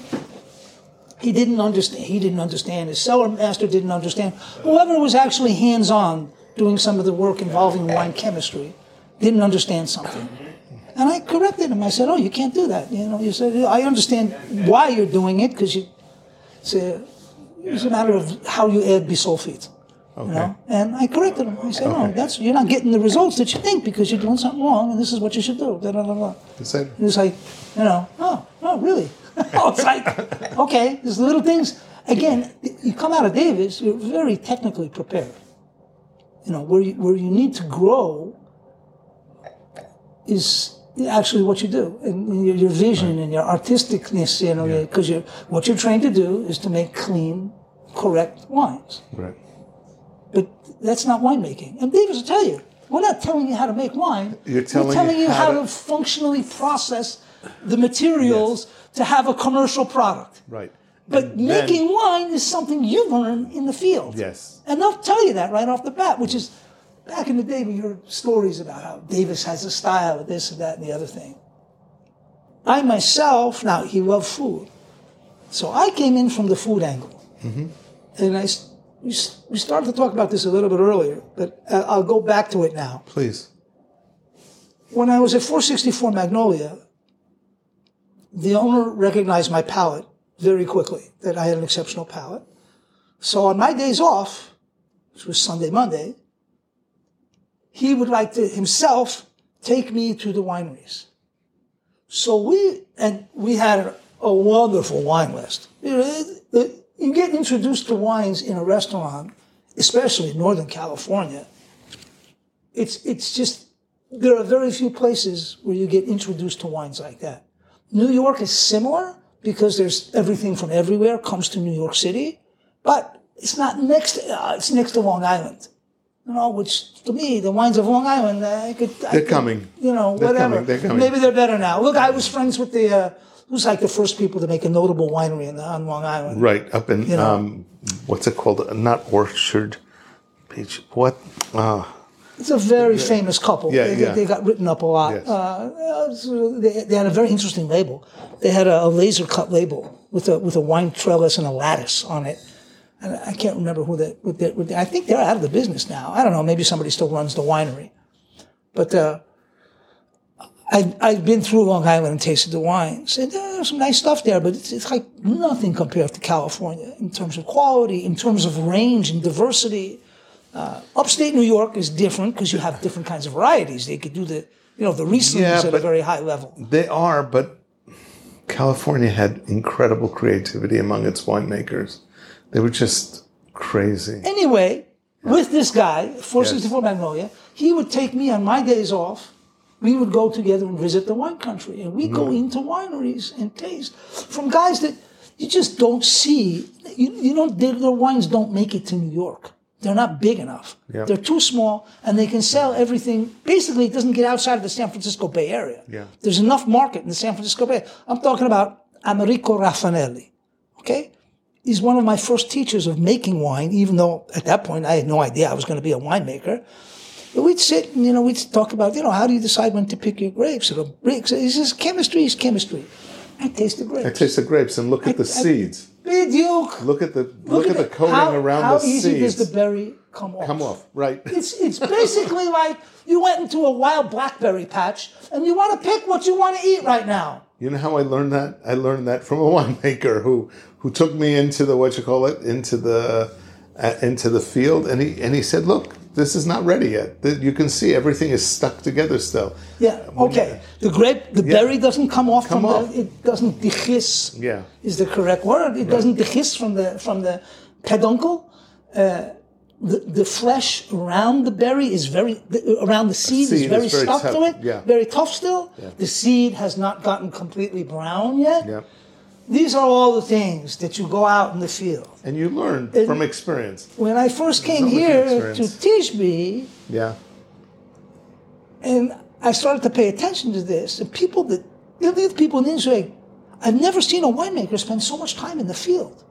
he didn't understand. He didn't understand. His cellar master didn't understand. Whoever was actually hands-on doing some of the work involving wine chemistry didn't understand something. And I corrected him. I said, "Oh, you can't do that." You know, you said, "I understand why you're doing it because you, it's a, it's a matter of how you add bisulfite." You know? And I corrected him. I said, "No, that's you're not getting the results that you think because you're doing something wrong, and this is what you should do." Da, da, da, da. that, He was like, you know, oh, oh, really? oh, it's like, okay, there's little things. Again, you come out of Davis, you're very technically prepared. You know, where you, where you need to grow is actually what you do, and your, your vision and your artisticness. You know, because you're what you're trained to do is to make clean, correct wines. right. But that's not winemaking. And Davis will tell you, we're not telling you how to make wine. You're telling we're telling you how how to- to functionally process the materials to have a commercial product. Right. But And then- making wine is something you learn in the field. Yes. And they'll tell you that right off the bat, which is back in the day we heard stories about how Davis has a style of this and that and the other thing. I myself, now he loved food. So I came in from the food angle. And I, s- we s- we started to talk about this a little bit earlier, but uh, I'll go back to it now Please. when I was at 464 Magnolia, the owner recognized my palate very quickly, that I had an exceptional palate. So on my days off, which was Sunday, Monday, he would like to himself take me to the wineries. So we, and we had a, wonderful wine list. You get introduced to wines in a restaurant, especially in Northern California, it's it's just there are very few places where you get introduced to wines like that. New York is similar because there's everything from everywhere comes to New York City, but it's not next. Uh, it's next to Long Island, you know. Which to me, the wines of Long Island, uh, I could. They're could- coming. You know, They're whatever. coming, they're coming. Maybe they're better now. Look, I was friends with the. Uh, who's like the first people to make a notable winery in, on Long Island? Right. Up in, You know. um, what's it called? Not Orchard Beach. What? Uh, It's a very famous couple. Yeah, they, yeah. they got written up a lot. Yes. Uh, they, they had a very interesting label. They had a, a laser cut label with a with a wine trellis and a lattice on it. I can't remember who that. What they, what they- I think they're out of the business now. I don't know. Maybe somebody still runs the winery. But uh, I I've been through Long Island and tasted the wines, and there's some nice stuff there. But it's, it's like nothing compared to California in terms of quality, in terms of range and diversity upstate New York is different because you have different kinds of varieties. They could do the, you know, the Rieslings Yeah, at a very high level. they are, but California had incredible creativity among its winemakers. They were just crazy. Anyway, with this guy, 464 Magnolia, he would take me on my days off. We would go together and visit the wine country, and we go mm-hmm. into wineries and taste from guys that you just don't see. You, you don't, their, their wines don't make it to New York. They're not big enough. Yeah. They're too small, and they can sell everything. Basically, it doesn't get outside of the San Francisco Bay Area. Yeah. There's enough market in the San Francisco Bay. I'm talking about Americo Rafanelli. Okay? He's one of my first teachers of making wine, even though at that point I had no idea I was going to be a winemaker. But we'd sit and, you know, we'd talk about, you know, how do you decide when to pick your grapes? Or grapes. He says, chemistry is chemistry. I taste the grapes. I taste the grapes and look at the I- seeds. Biduk. Look at the look, at the coating how, around how the seeds. How easy does the berry come off. Come off, right? It's it's basically like you went into a wild blackberry patch and you want to pick what you want to eat right now. You know how I learned that? I learned that from a winemaker who who took me into the what you call it into the uh, into the field, and he and he said, "Look, this is not ready yet. You can see everything is stuck together still." Yeah. Okay. The grape, the berry doesn't come off Come from off. the. It doesn't dehisce. Yeah. Is the correct word? It doesn't dehisce from the from the peduncle. Uh, the, the flesh around the berry is very the, around the seed, is seed very is very stuck to it. yeah. Very tough still. The seed has not gotten completely brown yet. Yeah, These are all the things that you go out in the field. and you learn from experience. When I first came here to teach me, Yeah, and I started to pay attention to this. And people that, you know, the people in Israel, I've never seen a winemaker spend so much time in the field.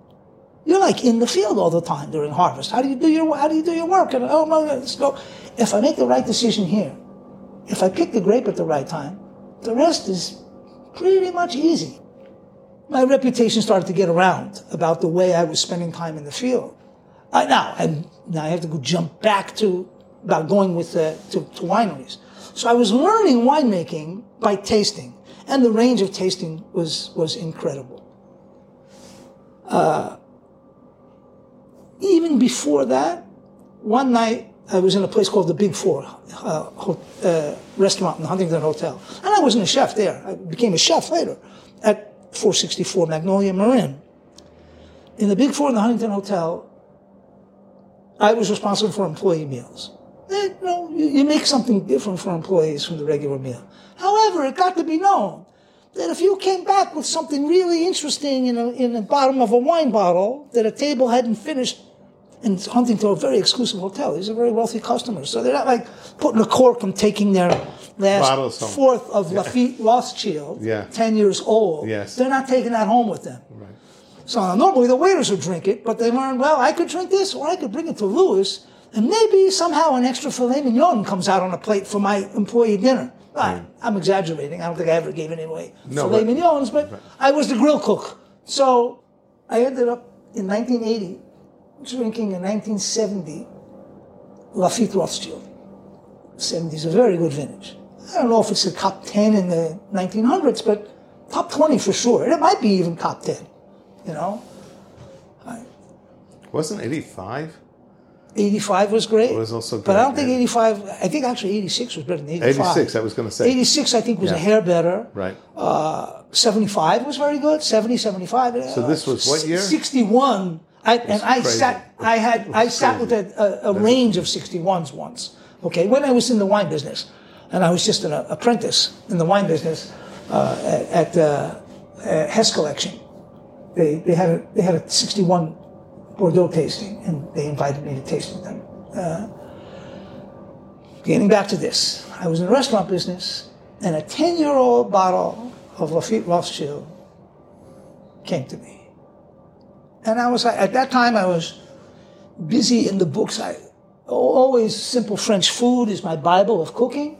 You're like in the field all the time during harvest. How do you do your How do you do your work? And oh no, no, so if I make the right decision here, if I pick the grape at the right time, the rest is pretty much easy. My reputation started to get around about the way I was spending time in the field. I, now, and now I have to go jump back to about going with uh, to, to wineries. So I was learning winemaking by tasting, and the range of tasting was was incredible. Uh, even before that, one night I was in a place called the Big Four uh, uh, restaurant in the Huntington Hotel, and I wasn't a chef there. I became a chef later at 464 Magnolia Marin. In the Big Four in the Huntington Hotel, I was responsible for employee meals. Eh, you know, you, you make something different for employees from the regular meal. However, it got to be known that if you came back with something really interesting in, a, in the bottom of a wine bottle that a table hadn't finished, and Huntington, a very exclusive hotel, these are very wealthy customers. So they're not like putting a cork and taking their last fourth of Lafite Rothschild, Yeah. 10 years old. Yes. They're not taking that home with them. right. So normally the waiters would drink it, but they learned, well, I could drink this, or I could bring it to Lewis, and maybe somehow an extra filet mignon comes out on a plate for my employee dinner. I, I'm exaggerating. I don't think I ever gave any away No, filet but- mignons, but I was the grill cook. So I ended up in 1980 drinking a 1970 Lafite Rothschild. 70 is a very good vintage. I don't know if it's the top 10 in the 1900s, but top 20 for sure. It might be even top 10, you know? Wasn't eighty five? 85 was great. It was also But I don't great, think 85, I think actually 86 was better than 85. Eighty six. I was going to say. 86, I think, was a hair better. Right. 75 was very good. 70, 75. So this was what year? 61. I, and I crazy. sat, I had, I sat with a, a, a range of 61s once. Okay, when I was in the wine business, and I was just an uh, apprentice in the wine business uh, at, at uh, uh, Hess Collection. They, they had a, they had a 61 Bordeaux tasting, and they invited me to taste with them. Uh, getting back to this, I was in the restaurant business, and a 10 year old bottle of Lafite Rothschild came to me. And I was, at that time, I was busy in the books. I always simple French food is my Bible of cooking.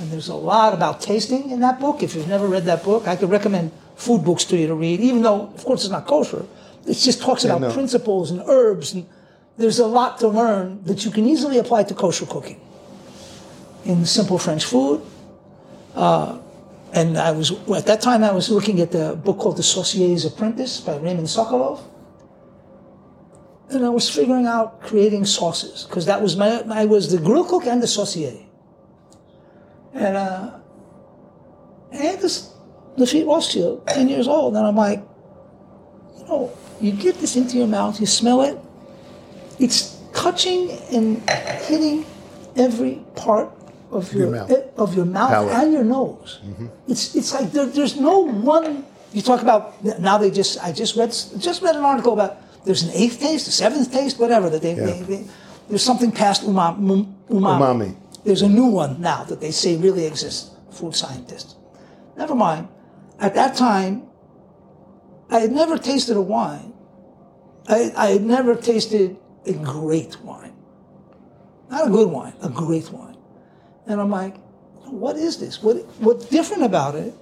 And there's a lot about tasting in that book. If you've never read that book, I could recommend food books to you to read, even though, of course, it's not kosher. It just talks about no. principles and herbs, and there's a lot to learn that you can easily apply to kosher cooking. In simple French food, Uh, and I was at that time I was looking at the book called The Saucier's Apprentice by Raymond Sokolov, and I was figuring out creating sauces because that was my I was the grill cook and the saucier, and uh, I had this Lafite Rothschild, ten years old, and I'm like, know, you get this into your mouth, you smell it, it's touching and hitting every part of your, Your mouth. eh, of your mouth Palate. and your nose. It's it's like there, there's no one. You talk about now. They just I just read just read an article about there's an eighth taste, a seventh taste, whatever that they, they, they there's something past umami. Umami. There's a new one now that they say really exists. Food scientists. Never mind. At that time, I had never tasted a wine. I, I had never tasted a great wine. Not a good wine, a great wine. And I'm like, what is this? What, what's different about it?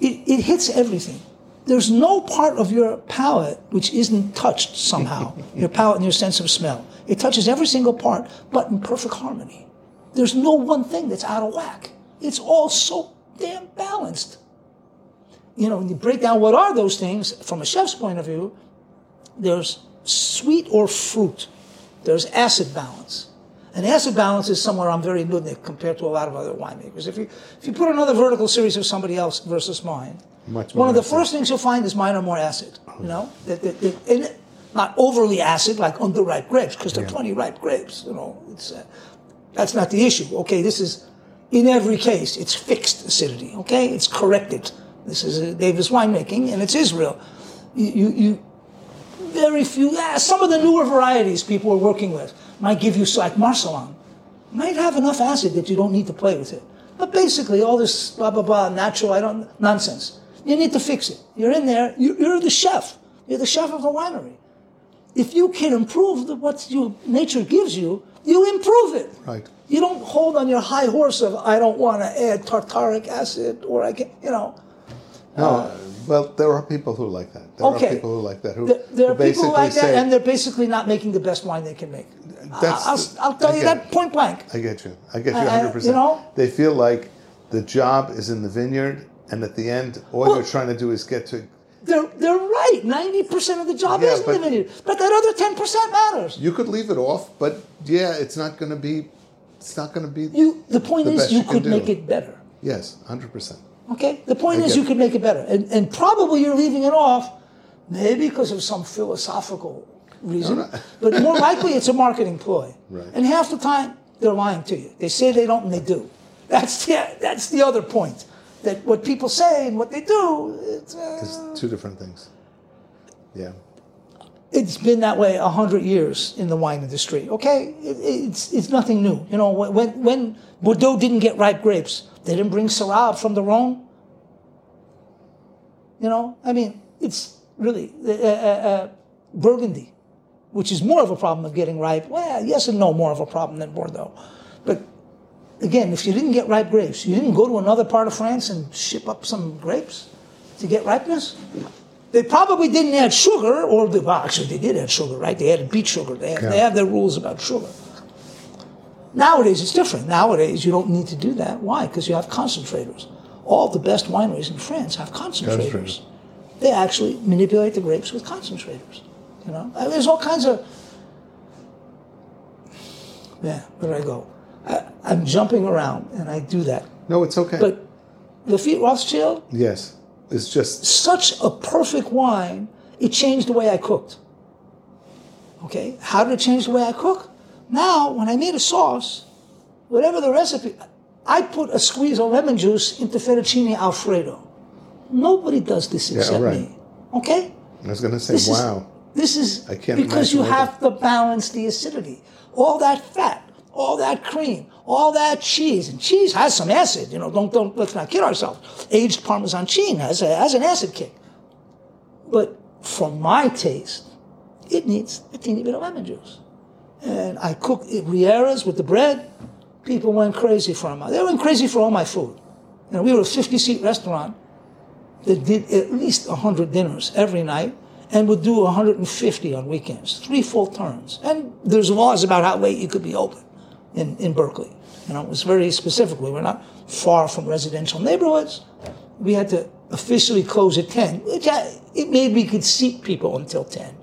It, it hits everything. there's no part of your palate which isn't touched somehow. your palate and your sense of smell. It touches every single part, but in perfect harmony. There's no one thing that's out of whack. It's all so damn balanced. You know, when you break down what are those things from a chef's point of view, there's sweet or fruit. There's acid balance. And acid balance is somewhere I'm very nudnik compared to a lot of other winemakers. If you, if you put another vertical series of somebody else versus mine, Much one of the acid. first things you'll find is mine are more acid. You know, that, that, that, not overly acid like underripe grapes, because they're plenty ripe grapes. You know, it's uh, that's not the issue. Okay, this is in every case it's fixed acidity. Okay, it's corrected. This is uh, Davis winemaking, and it's Israel. You, you, you very few. Yeah, some of the newer varieties people are working with might give you like Marselan, might have enough acid that you don't need to play with it. But basically, all this blah blah blah natural, I don't nonsense. You need to fix it. You're in there. You, you're the chef. You're the chef of the winery. If you can improve the, what you, nature gives you, you improve it. Right. You don't hold on your high horse of I don't want to add tartaric acid or I can, you know. No, uh, well, there are people who like that. There Okay. are people who like that. Who, There, there who are people who like that, and they're basically not making the best wine they can make. That's I'll, the- I'll tell I you that point blank. I get you. I get you I- I- 100%. you know? They feel like the job is in the vineyard, and at the end, all Well- you're trying to do is get to. They're, they're right. 90% of the job Yeah, is in the vineyard. But that other 10% matters. You could leave it off, but yeah, it's not going to be. It's not going to be. You, the point The is, you you could do. make it better. yes, 100%. Okay? The point I is, you could make it better. And, and probably you're leaving it off, maybe because of some philosophical reason, No, no. but more likely it's a marketing ploy. Right. And half the time, they're lying to you. They say they don't, and they do. That's the, that's the other point. That what people say and what they do, it's, uh, It's two different things. Yeah. it's been that way a hundred years in the wine industry. Okay, it, it's it's nothing new. You know, when when Bordeaux didn't get ripe grapes, they didn't bring Syrah from the Rhone. You know, I mean, it's really uh, uh, uh, Burgundy, which is more of a problem of getting ripe. Well, yes and no, more of a problem than Bordeaux, but. Again, if you didn't get ripe grapes, you didn't go to another part of France and ship up some grapes to get ripeness. They probably didn't add sugar, or the, well, actually they did add sugar, right? They added beet sugar. They, have, they have their rules about sugar. Nowadays it's different. Nowadays you don't need to do that. Why? Because you have concentrators. All the best wineries in France have concentrators. Concentrators. They actually manipulate the grapes with concentrators. You know, I mean, there's all kinds of. Yeah, where I go? I, I'm jumping around, and I do that. No, it's okay. But Lafite Rothschild, yes, it's just. such a perfect wine, it changed the way I cooked. Okay, how did it change the way I cook? Now, when I made a sauce, whatever the recipe, I put a squeeze of lemon juice into fettuccine alfredo. Nobody does this except right. me. Okay? I was going to say, This wow. is this is I can't because you have to balance the acidity. All that fat, all that cream, all that cheese, and cheese has some acid. You know, don't don't let's not kid ourselves. Aged Parmesan cheese has a, has an acid kick, but for my taste, it needs a teeny bit of lemon juice. And I cooked Rieras with the bread. People went crazy for them. They went crazy for all my food. You know, we were a 50 seat restaurant that did at least 100 dinners every night and would do 150 on weekends, three full turns. And there's laws about how late you could be open in, in Berkeley. You know, it was very specific. We were not far from residential neighborhoods. We had to officially close at 10, which I, it made we could seat people until 10.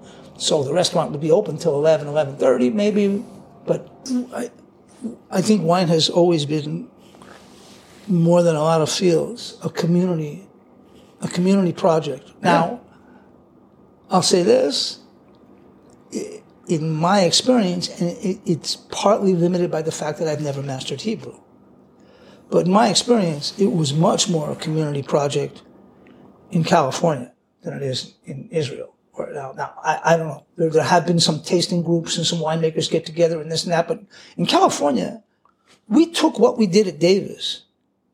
So the restaurant would be open till 11, 11.30 maybe. But I, I think wine has always been more than a lot of fields, a community a community project. Now, I'll say this: in my experience, and it's partly limited by the fact that I've never mastered Hebrew. But in my experience, it was much more a community project in California than it is in Israel. Now, uh, now I, I don't know. There, there have been some tasting groups and some winemakers get together and this and that. But in California, we took what we did at Davis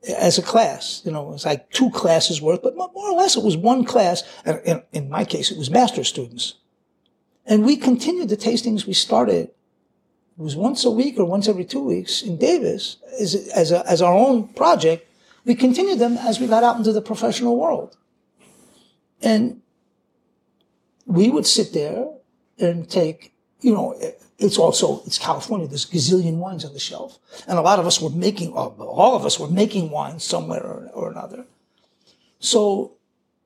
as a class. You know, it was like two classes worth, but more or less it was one class. And in, in my case, it was master students. And we continued the tastings we started. It was once a week or once every two weeks in Davis as, as, a, as our own project. We continued them as we got out into the professional world. And we would sit there and take, you know, it's also, it's California. There's gazillion wines on the shelf. And a lot of us were making, all of us were making wine somewhere or, or another. So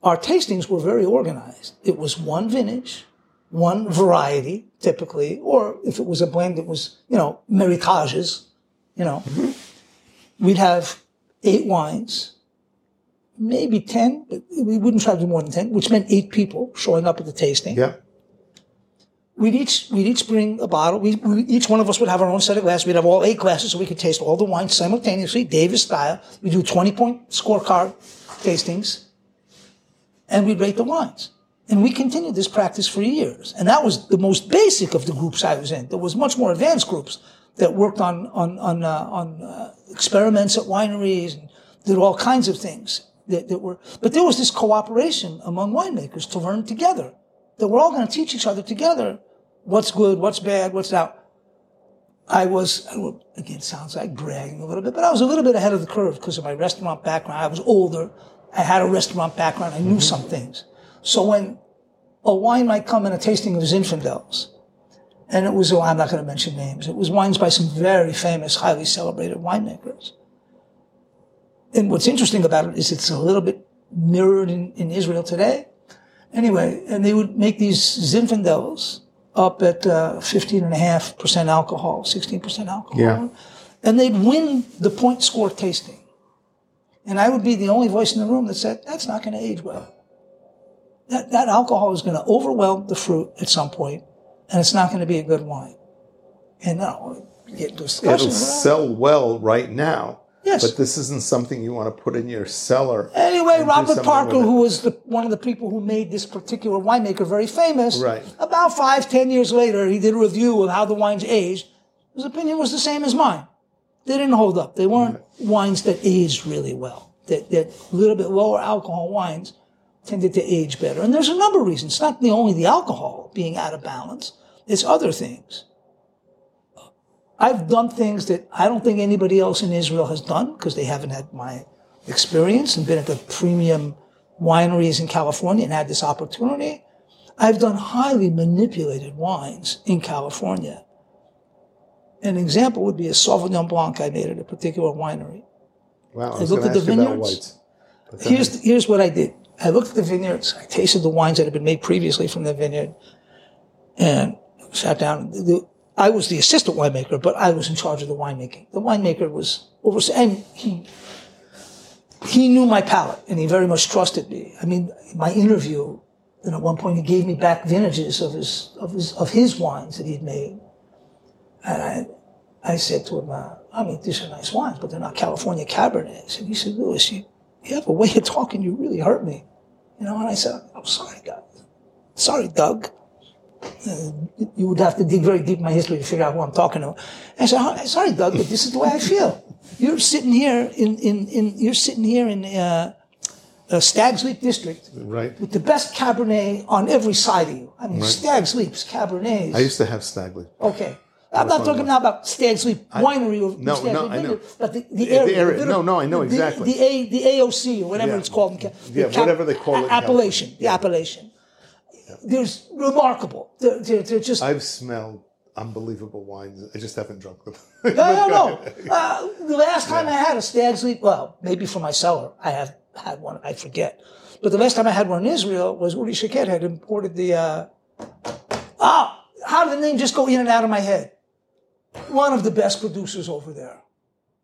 our tastings were very organized. It was one vintage, one variety, typically, or if it was a blend, it was, you know, meritages, you know. Mm-hmm. We'd have eight wines, maybe 10, but we wouldn't try to do more than 10, which meant eight people showing up at the tasting. Yeah. We'd each, we'd each bring a bottle. We, we, each one of us would have our own set of glasses. We'd have all eight glasses so we could taste all the wines simultaneously, Davis style. We do 20 point scorecard tastings and we'd rate the wines. And we continued this practice for years. And that was the most basic of the groups I was in. There was much more advanced groups that worked on, on, on, uh, on uh, experiments at wineries and did all kinds of things that, that were, but there was this cooperation among winemakers to learn together. That we're all going to teach each other together what's good, what's bad, what's out. I was, again, sounds like bragging a little bit, but I was a little bit ahead of the curve because of my restaurant background. I was older. I had a restaurant background. I knew mm-hmm. some things. So when a wine might come in a tasting of Zinfandels, and it was, well, I'm not going to mention names. It was wines by some very famous, highly celebrated winemakers. And what's interesting about it is it's a little bit mirrored in, in Israel today. Anyway, and they would make these Zinfandels up at uh, 15.5% alcohol, 16% alcohol. Yeah. And they'd win the point score tasting. And I would be the only voice in the room that said, that's not going to age well. That, that alcohol is going to overwhelm the fruit at some point, and it's not going to be a good wine. And now, get discussion. It'll sell well right now. Yes. But this isn't something you want to put in your cellar. Anyway, Robert Parker, who was the, one of the people who made this particular winemaker very famous, right. about five, ten years later, he did a review of how the wines aged. His opinion was the same as mine. They didn't hold up. They weren't right. wines that aged really well. That, that little bit lower alcohol wines tended to age better. And there's a number of reasons. It's not the only the alcohol being out of balance. It's other things. I've done things that I don't think anybody else in Israel has done because they haven't had my experience and been at the premium wineries in California and had this opportunity. I've done highly manipulated wines in California. An example would be a Sauvignon Blanc I made at a particular winery. Wow, I, I looked at the vineyards. Here's, here's what I did. I looked at the vineyards. I tasted the wines that had been made previously from the vineyard and sat down. The, I was the assistant winemaker, but I was in charge of the winemaking. The winemaker was over, and he he knew my palate, and he very much trusted me. I mean, my interview, and at one point he gave me back vintages of his of his of his wines that he'd made, and I I said to him, uh, I mean, these are nice wines, but they're not California Cabernets. And he said, Lewis, you, you have a way of talking, you really hurt me. You know, and I said, I'm sorry, God. Sorry, Doug. You would have to dig very deep in my history to figure out who I'm talking to. I said, sorry, Doug, but this is the way I feel. You're sitting here in, in, in you're sitting here in uh, uh, Stag's Leap District, right, with the best Cabernet on every side of you. I mean, right. Stag's Leap's Cabernets. I used to have Stag Leap. Okay. I'm not talking now about Stag's Leap Winery or no, Stag's no, Leap I know. but the, the area. The area. no, no, I know exactly. The, the, A, the AOC or whatever yeah. it's called. yeah, whatever they call it. Appellation. The appellation there's remarkable. They're, they're, they're, just. I've smelled unbelievable wines. I just haven't drunk them. no, no, no. Uh, the last time yeah. I had a stag's leap, well, maybe from my cellar, I have had one. I forget. But the last time I had one in Israel was Uri Shaket had imported the. Uh, oh, how did the name just go in and out of my head? One of the best producers over there.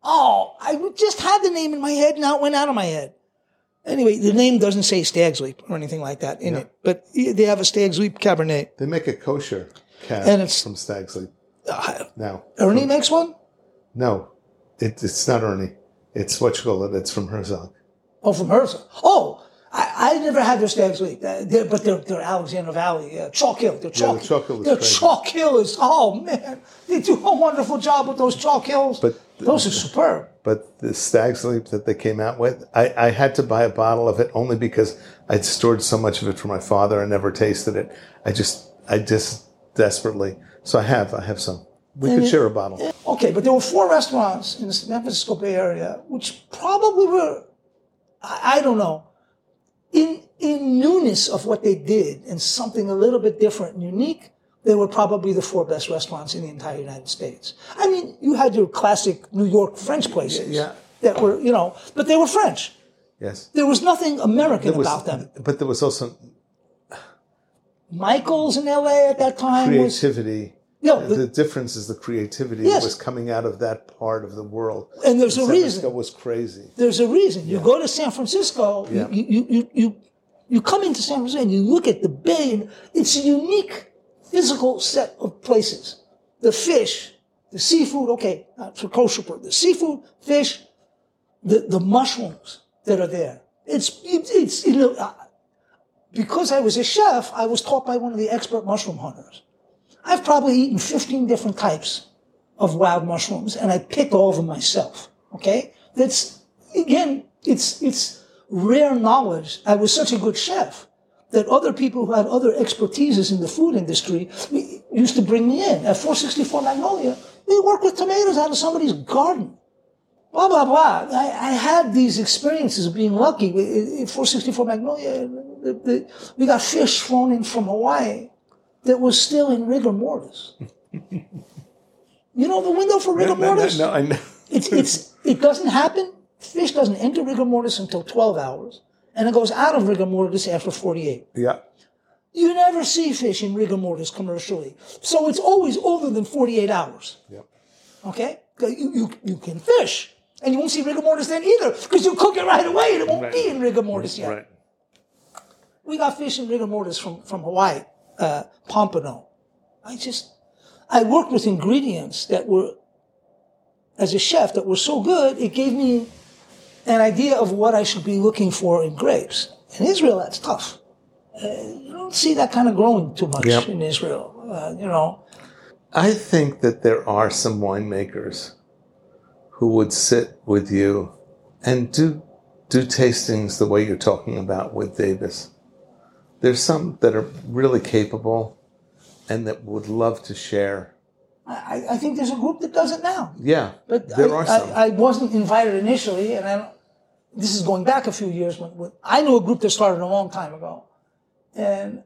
Oh, I just had the name in my head, now it went out of my head. Anyway, the name doesn't say Stag's Leap or anything like that in it, but they have a Stag's Leap Cabernet. They make a kosher cab and it's, from Stag's Leap. Uh, now, Ernie from, makes one? No, it, it's not Ernie. It's what you call it. It's from Herzog. Oh, from Herzog. Oh, I, I never had their Stag's Leap, they're, but they're, they're Alexander Valley, uh, Chalk Hill. They're Chalk, yeah, the Chalk Hill they're crazy. Chalk Hill is, oh man, they do a wonderful job with those Chalk Hills. But those are superb. But the Stag's Leap that they came out with, I, I had to buy a bottle of it only because I'd stored so much of it for my father and never tasted it. I just, I just desperately. So I have, I have some. We and could it, share a bottle. Okay, but there were four restaurants in the San Francisco Bay Area, which probably were, I, I don't know, in in newness of what they did and something a little bit different and unique, they were probably the four best restaurants in the entire United States. I mean, you had your classic New York French places Yeah. that were, you know, but they were French. Yes. There was nothing American was- about them. But there was also Michael's in LA at that time was, creativity. No, The, the- difference is the creativity Yes. that was coming out of that part of the world. and there's a San reason. Francisco was crazy. There's a reason. You go to San Francisco, Yeah. you, you, you, you, you come into San Francisco and you look at the bay, and it's a unique physical set of places. The fish, the seafood, okay, not for kosher, but the seafood, fish, the, the mushrooms that are there. It's, it's, it's you know, because I was a chef, I was taught by one of the expert mushroom hunters. I've probably eaten 15 different types of wild mushrooms and I picked all of them myself. Okay? That's, again, it's, it's rare knowledge. I was such a good chef that other people who had other expertises in the food industry used to bring me in. At 464 Magnolia, we work with tomatoes out of somebody's garden. Blah, blah, blah. I, I had these experiences of being lucky. At 464 Magnolia, we got fish flown in from Hawaii that was still in rigor mortis. you know the window for rigor No, no, mortis? no, I know. It's, it's, it doesn't happen. Fish doesn't enter rigor mortis until 12 hours, and it goes out of rigor mortis after 48. Yeah. You never see fish in rigor mortis commercially. So it's always older than 48 hours. Yeah. Okay? You, you, you can fish, and you won't see rigor mortis then either, because you cook it right away and it won't be in rigor mortis yet. Right. We got fish in rigor mortis from, from Hawaii, uh, pompano. I just, I worked with ingredients that were, as a chef, that were so good, it gave me an idea of what I should be looking for in grapes. In Israel, that's tough. Uh, you don't see that kind of growing too much Yep. in Israel. Uh, you know, I think that there are some winemakers who would sit with you and do do tastings the way you're talking about with Davis. There's some that are really capable and that would love to share. I, I think there's a group that does it now. Yeah, But there I, are some. I, I wasn't invited initially, and I don't, this is going back a few years. When, when I knew a group that started a long time ago, and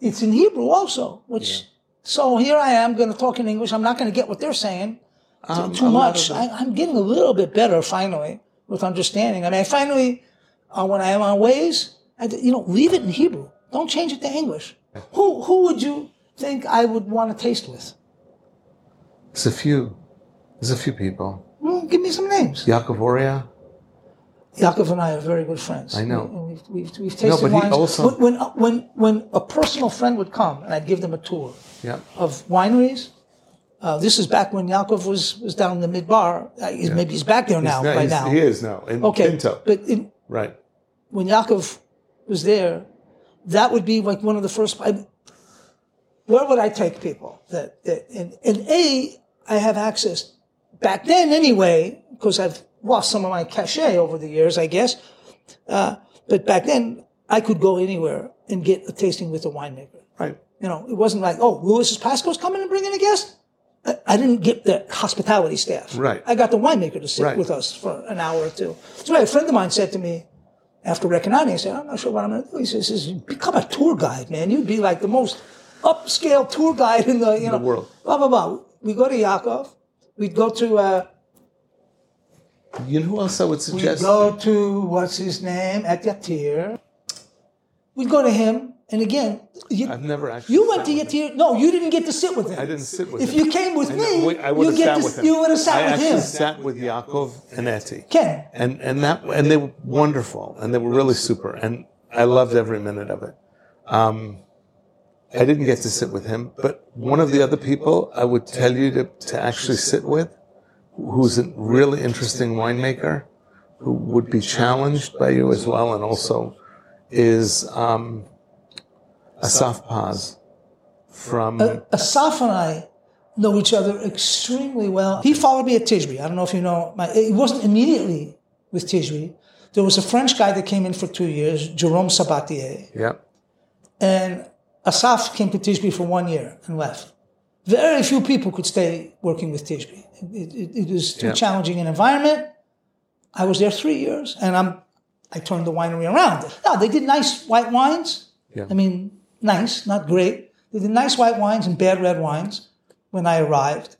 it's in Hebrew also. Which so here I am going to talk in English. I'm not going to get what they're saying Um, too much. I, I'm getting a little bit better finally with understanding. I mean, I finally, uh, when I am on Waze, I, you know, leave it in Hebrew. Don't change it to English. Who who would you think I would want to taste with? There's a few. There's a few people. Well, give me some names. Yaakov Oryah. Yaakov and I are very good friends. I know. And We've, we've, we've tasted No, but he wines. also- when, when, when, when a personal friend would come and I'd give them a tour Yeah. of wineries, uh, this is back when Yaakov was, was down in the midbar. Uh, he's, Maybe he's back there now, No, by he's- now. He is now in Okay. Pinto. But in, Right. when Yaakov was there, that would be like one of the first. I, where would I take people? That, and, and a I have access back then anyway because I've lost some of my cachet over the years, I guess. Uh, but back then I could go anywhere and get a tasting with a winemaker. Right. You know, it wasn't like, oh, Lewis Pasco's coming and bringing a guest. I, I didn't get the hospitality staff. Right. I got the winemaker to sit Right. with us for an hour or two. So a friend of mine said to me after reconnoitering, he said, I'm not sure what I'm going to do. He says, says, become a tour guide, man. You'd be like the most upscale tour guide in the, you know, world. Blah, blah, blah. We go to Yaakov. We'd go to, uh, You know who else I would suggest? we'd go to, what's his name, at Yatir. We'd go to him. And again, you, I've never actually. you went to. Yatir. No, you didn't get to sit with him. I didn't sit with If him. If you came with I me, know- I would you have get sat to, with him. you would have sat I with actually him. sat with Yaakov and Etty. Ken. and and that and they were wonderful and they were really super and I loved every minute of it. Um, I didn't get to sit with him, but one of the other people I would tell you to, to actually sit with, who's a really interesting winemaker, who would be challenged by you as well, and also is um, Asaf Paz from uh, Asaf and I know each other extremely well. He followed me at Tishbe. I don't know if you know. My, it wasn't immediately with Tishbe. There was a French guy that came in for two years, Jerome Sabatier, yeah and Asaf came to Tishbe for one year and left. Very few people could stay working with Tishbe. It, it, it was too Yeah. challenging an environment. I was there three years, and I'm I turned the winery around. Now they did nice white wines. Yeah. I mean, nice, not great. They did nice white wines and bad red wines when I arrived.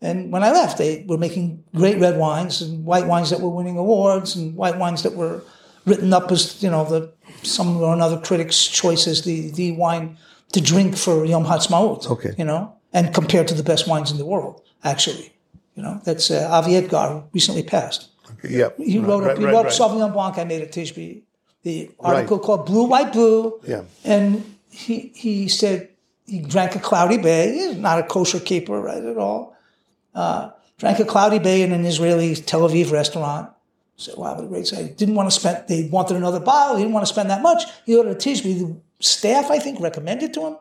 And when I left, they were making great red wines and white wines that were winning awards and white wines that were written up as, you know, the some or another critic's choice as the, the wine to drink for Yom Ha'atzmaut. Okay. You know, and compared to the best wines in the world, actually. You know, that's uh, Avi Edgar, who recently passed. Yeah. He wrote, a, he wrote Sauvignon Blanc I made at Tishbe, the article called Blue, White, Blue. Yeah. And he, he said he drank a Cloudy Bay. He's not a kosher keeper, right, at all. Uh, drank a Cloudy Bay in an Israeli Tel Aviv restaurant. Said, wow, what a great site. Didn't want to spend, they wanted another bottle. He didn't want to spend that much. He ordered a Tishbe. The staff, I think, recommended to him.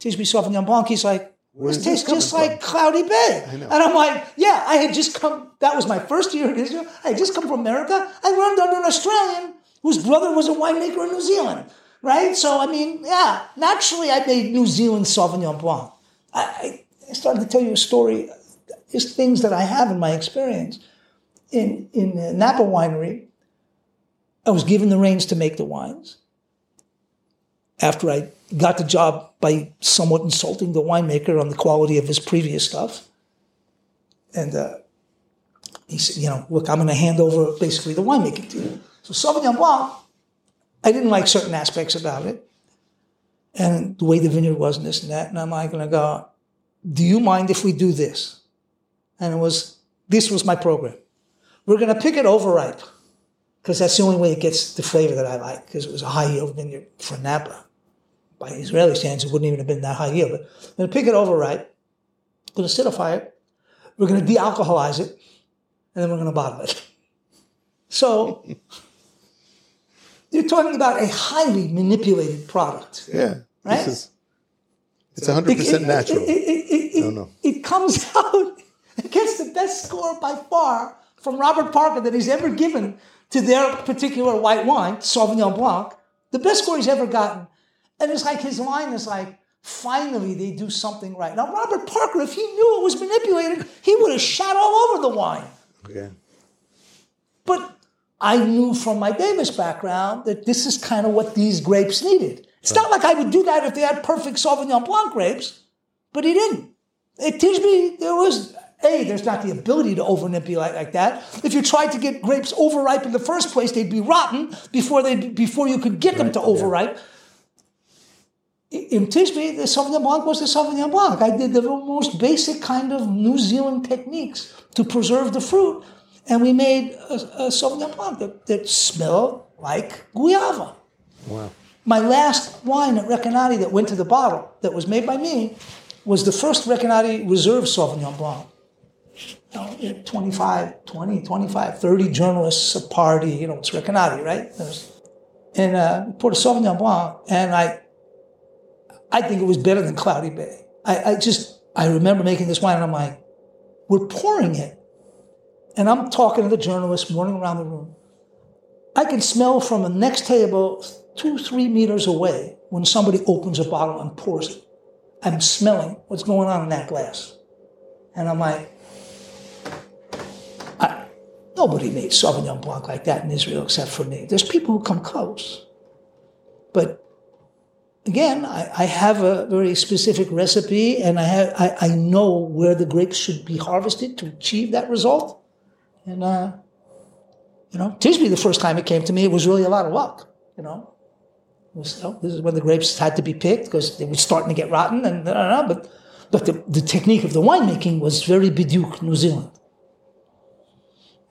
Tishbe Sauvignon Blanc. He's like, this tastes just coming like Cloudy Bay. And I'm like, yeah, I had just come, that was my first year in Israel. I had just come from America. I learned under an Australian whose brother was a winemaker in New Zealand, right? So, I mean, yeah, naturally I made New Zealand Sauvignon Blanc. I, I started to tell you a story, just things that I have in my experience. In, in uh, Napa Winery, I was given the reins to make the wines. After I got the job by somewhat insulting the winemaker on the quality of his previous stuff. And uh, he said, you know, look, I'm going to hand over basically the winemaking to you. So Sauvignon Blanc, I didn't like certain aspects about it. And the way the vineyard was and this and that. And I'm like going to go, do you mind if we do this? And it was, this was my program. We're going to pick it overripe because that's the only way it gets the flavor that I like because it was a high yield vineyard for Napa. By Israeli standards, it wouldn't even have been that high yield. But we're going to pick it overripe, We're going to acidify it, we're going to de-alcoholize it, and then we're going to bottle it. So you're talking about a highly manipulated product. Yeah. Right? This is, it's 100% natural. It, it, it, it, No, no. it comes out, it gets the best score by far from Robert Parker that he's ever given to their particular white wine, Sauvignon Blanc, the best score he's ever gotten. And it's like his line is like, finally they do something right. Now, Robert Parker, if he knew it was manipulated, he would have shot all over the wine. Okay. But I knew from my Davis background that this is kind of what these grapes needed. It's not like I would do that if they had perfect Sauvignon Blanc grapes, but he didn't. It tells me there was a there's not the ability to over manipulate like that. If you tried to get grapes overripe in the first place, they'd be rotten before they before you could get them to overripe. It In Tishbe, the Sauvignon Blanc was the Sauvignon Blanc. I did the most basic kind of New Zealand techniques to preserve the fruit, and we made a, a Sauvignon Blanc that, that smelled like guava. Wow. My last wine at Recanati that went to the bottle, that was made by me, was the first Recanati Reserve Sauvignon Blanc. You know, 25, 20, 25, 30 journalists, a party, you know, it's Recanati, right? There's- And uh, poured a Sauvignon Blanc, and I, I think it was better than Cloudy Bay. I, I just, I remember making this wine, and I'm like, we're pouring it. And I'm talking to the journalists, running around the room. I can smell from the next table two, three meters away when somebody opens a bottle and pours it. I'm smelling what's going on in that glass. And I'm like, I, nobody made Sauvignon Blanc like that in Israel except for me. There's people who come close. But again, I, I have a very specific recipe and I, have, I, I know where the grapes should be harvested to achieve that result. And, uh, you know, Tishbe, the first time it came to me, it was really a lot of luck, you know. Was, you know, this is when the grapes had to be picked because they were starting to get rotten and I don't know, but, but the, the technique of the winemaking was very Biduk, New Zealand.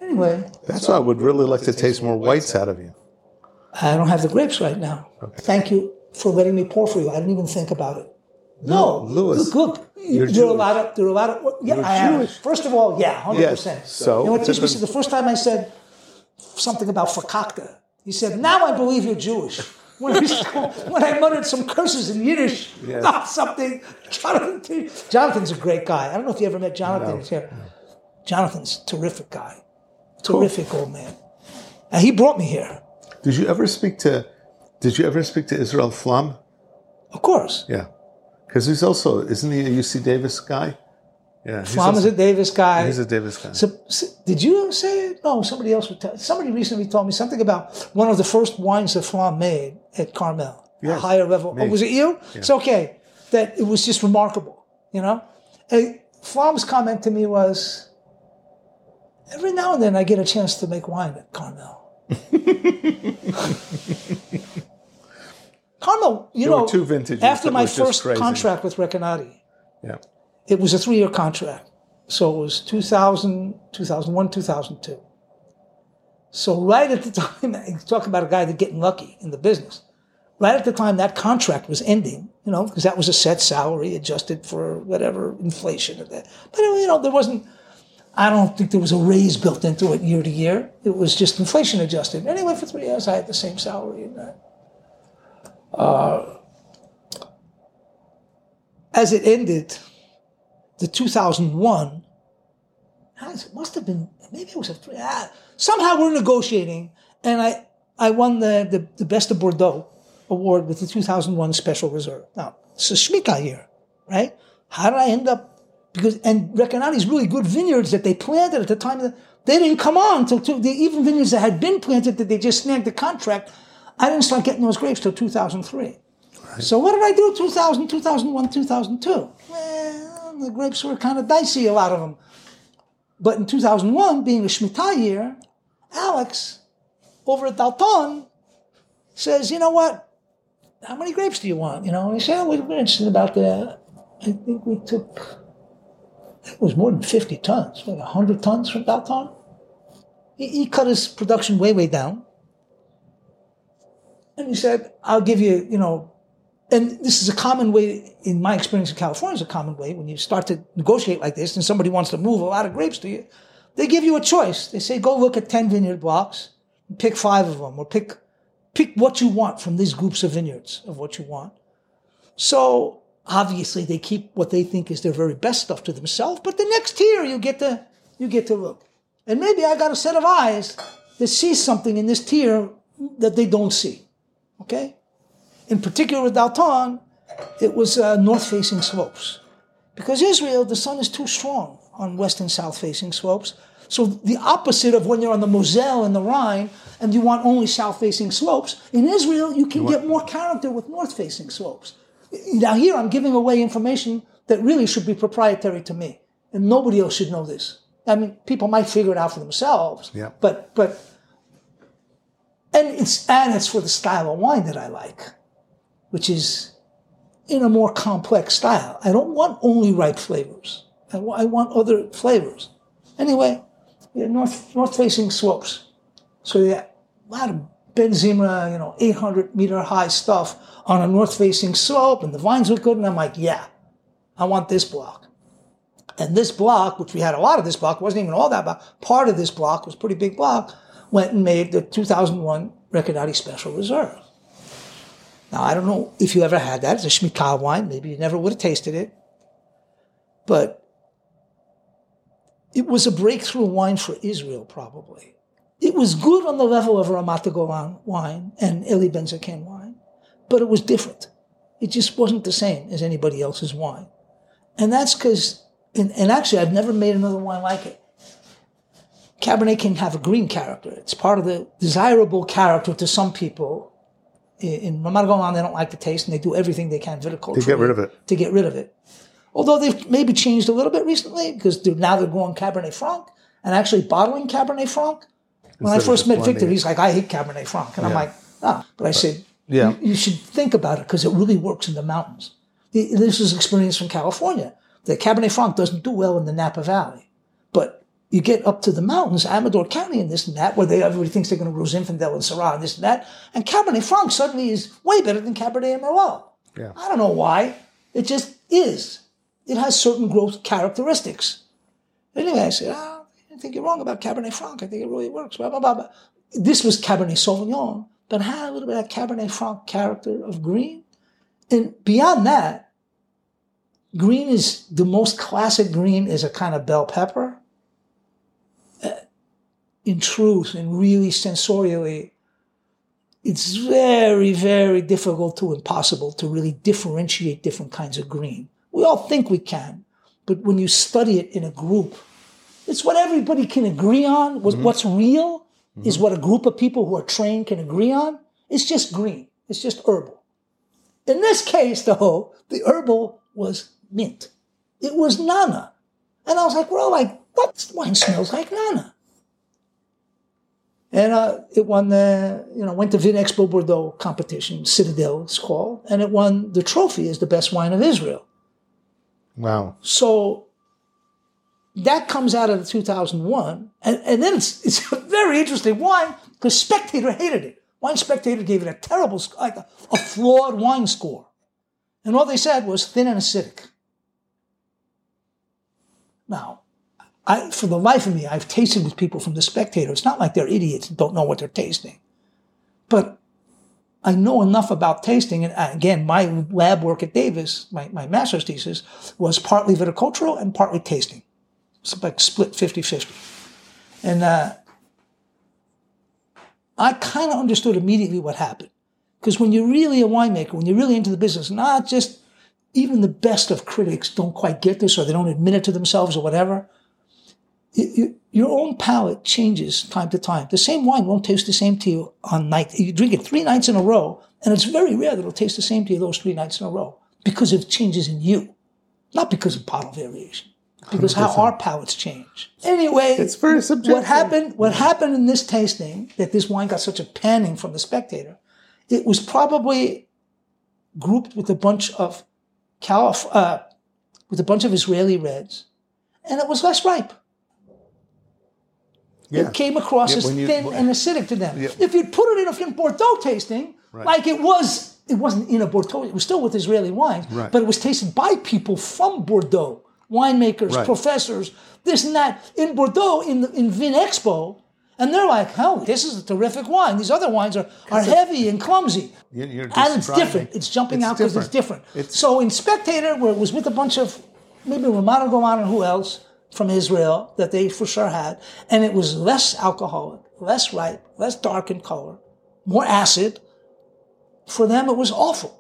Anyway, That's why I would really like to taste more whites out of you. I don't have the grapes right now. Thank you for letting me pour for you. I didn't even think about it. No, Lewis, Look, look you're there are a lot of there are a lot of yeah. You're I am. Jewish. First of all, yeah, hundred Yes, percent. so- you know what Tishby said? The first time I said something about fakakta, he said, "Now I believe you're Jewish." When I, when I muttered some curses in Yiddish Yes. about something, Jonathan, Jonathan's a great guy. I don't know if you ever met Jonathan. No, here. Jonathan's a terrific guy, terrific old man. And he brought me here, Did you ever speak to? Did you ever speak to Israel Flam? of course. Yeah, because he's also isn't he a UC Davis guy? Yeah, Flam is a Davis guy. He's a Davis guy. So, so- did you say it? No, somebody else would tell. Somebody recently told me something about one of the first wines that Flam made at Carmel, a higher level. Oh, was it you? It's okay. That it was just remarkable, you know. And Flam's comment to me was, "Every now and then I get a chance to make wine at Carmel." Carmel, you There know, two vintages after my first contract with Recanati, yeah. it was a three year contract. So it was 2000, 2001, 2002. So right at the time, talk about a guy that getting lucky in the business. Right at the time that contract was ending, you know, because that was a set salary adjusted for whatever inflation or that. But you know, there wasn't. I don't think there was a raise built into it year to year. It was just inflation adjusted. Anyway, for three years I had the same salary and that. Uh, as it ended, the 2001, it must have been, maybe it was a three, ah, somehow we're negotiating, and I, I won the, the, the Best of Bordeaux award with the 2001 Special Reserve. Now, it's a Shemitah year, right? How did I end up? Because, and Recanati's really good vineyards that they planted at the time, they didn't come on until two, the, even vineyards that had been planted that they just snagged the contract, I didn't start getting those grapes till 2003. So what did I do 2000, 2001, 2002? Well, the grapes were kind of dicey, a lot of them. But in 2001, being a Shemitah year, Alex over at Dalton says, you know what? How many grapes do you want? You know, and he said, oh, we're interested about the, I think we took, it was more than 50 tons, like 100 tons from Dalton. He, he cut his production way, way down. And he said, I'll give you, you know, and this is a common way, in my experience in California, is a common way when you start to negotiate like this and somebody wants to move a lot of grapes to you. They give you a choice. They say, go look at 10 vineyard blocks pick five of them or pick, pick what you want from these groups of vineyards of what you want. So obviously they keep what they think is their very best stuff to themselves, but the next tier you get to, you get to look. And maybe I got a set of eyes that sees something in this tier that they don't see. Okay? In particular with Dalton, it was uh, north-facing slopes. Because Israel, the sun is too strong on west and south-facing slopes. So the opposite of when you're on the Moselle and the Rhine, and you want only south-facing slopes, in Israel you can get more character with north-facing slopes. Now here I'm giving away information that really should be proprietary to me, and nobody else should know this. I mean, people might figure it out for themselves, Yeah. but but and it's and it's for the style of wine that I like, which is in a more complex style. I don't want only ripe flavors. I, want other flavors. Anyway, yeah, north north facing slopes. So yeah, a lot of Benzimra, you know, 800 meter high stuff on a north facing slope, and the vines look good. And I'm like, yeah, I want this block. And this block, which we had a lot of this block, wasn't even all that block. Part of this block was pretty big block. Went and made the 2001 Recanati Special Reserve. Now I don't know if you ever had that. It's a Shemitah wine. Maybe you never would have tasted it, but it was a breakthrough wine for Israel, probably. It was good on the level of Ramat Golan wine and Eli Benzaken wine, but it was different. It just wasn't the same as anybody else's wine. And that's because, and, and actually, I've never made another wine like it. Cabernet can have a green character. It's part of the desirable character to some people. In, Golan, they don't like the taste, and they do everything they can viticulturally To get rid of it. To get rid of it. Although they've maybe changed a little bit recently because they're, now they're growing Cabernet Franc and actually bottling Cabernet Franc. When I Instead of first met Victor, he's like, I hate Cabernet Franc. And I'm like, ah. But I said, Yeah. you, you should think about it because it really works in the mountains. This is experience from California. The Cabernet Franc doesn't do well in the Napa Valley. You get up to the mountains, Amador County and this and that, where they, everybody thinks they're going to grow Zinfandel and Syrah and this and that. And Cabernet Franc suddenly is way better than Cabernet and Merlot. Yeah. I don't know why. It just is. It has certain growth characteristics. Anyway, I said, oh, I think you're wrong about Cabernet Franc. I think it really works. Blah, blah, blah, blah. This was Cabernet Sauvignon, but had a little bit of Cabernet Franc character of green. And beyond that, green is the most classic green is a kind of bell pepper. In truth, and really sensorially, it's very, very difficult to impossible to really differentiate different kinds of green. We all think we can, but when you study it in a group, it's what everybody can agree on. What- mm-hmm. What's real is mm-hmm. what a group of people who are trained can agree on. It's just green. It's just herbal. In this case, though, the herbal was mint. It was Nana. And I was like, well, like, what This wine smells like Nana? And uh, it won the, you know, went to Vin Expo Bordeaux competition, Citadel it's called, and it won the trophy as the best wine of Israel. Wow. So that comes out of the 2001. And, and then it's, it's a very interesting wine because Spectator hated it. Wine Spectator gave it a terrible, like a, a flawed wine score. And all they said was thin and acidic. Now, I, for the life of me, I've tasted with people from the Spectator. It's not like they're idiots and don't know what they're tasting. But I know enough about tasting. And uh, again, my lab work at Davis, my, my master's thesis, was partly viticultural and partly tasting. It's like split 50 50. And uh, I kind of understood immediately what happened. Because when you're really a winemaker, when you're really into the business, not just even the best of critics don't quite get this or they don't admit it to themselves or whatever, your own palate changes time to time. The same wine won't taste the same to you on night. You drink it three nights in a row, and it's very rare that it'll taste the same to you those three nights in a row because of changes in you, not because of bottle variation. Because how our palates change. Anyway, It's very subjective. what happened? What happened in this tasting that this wine got such a panning from the spectator? It was probably grouped with a bunch of Calif- uh, with a bunch of Israeli reds, and it was less ripe. It came across Yeah, as you- thin and acidic to them. Yeah. If you'd put it in a Bordeaux tasting, Right. like it was, it wasn't in a Bordeaux. It was still with Israeli wines, Right. but it was tasted by people from Bordeaux, winemakers, Right. professors, this and that in Bordeaux in the, in Vin Expo, and they're like, oh, this is a terrific wine. These other wines are are heavy and clumsy." You- you're and it's different. It's jumping It's out because it's different. It's- so in Spectator, where it was with a bunch of maybe Ramat Golan and who else from Israel that they for sure had, and it was less alcoholic, less ripe, less dark in color, more acid. For them, it was awful.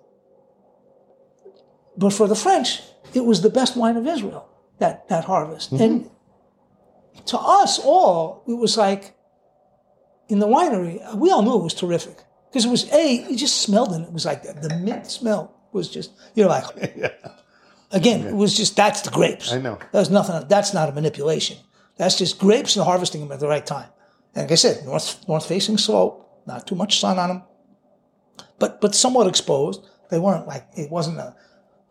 But for the French, it was the best wine of Israel that that harvest. Mm-hmm. And to us all, it was like in the winery, we all knew it was terrific because it was a you just smelled it. It was like the, the mint smell was just you're like, again, it was just that's the grapes. I know. There's nothing. That's not a manipulation. That's just grapes and harvesting them at the right time. And like I said, north north facing slope, not too much sun on them, but but somewhat exposed. They weren't like it wasn't a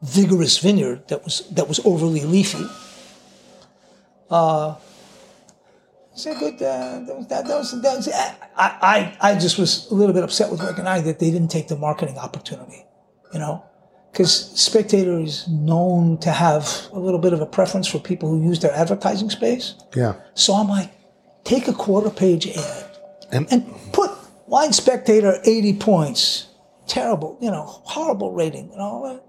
vigorous vineyard that was that was overly leafy. Uh, it's a good. Uh, that, that was, that was, I, I I just was a little bit upset with Recanati that they didn't take the marketing opportunity, you know, because Spectator is known to have a little bit of a preference for people who use their advertising space. Yeah. So I'm like, take a quarter page ad And, and put Wine Spectator 80 points. Terrible, you know, horrible rating, you know.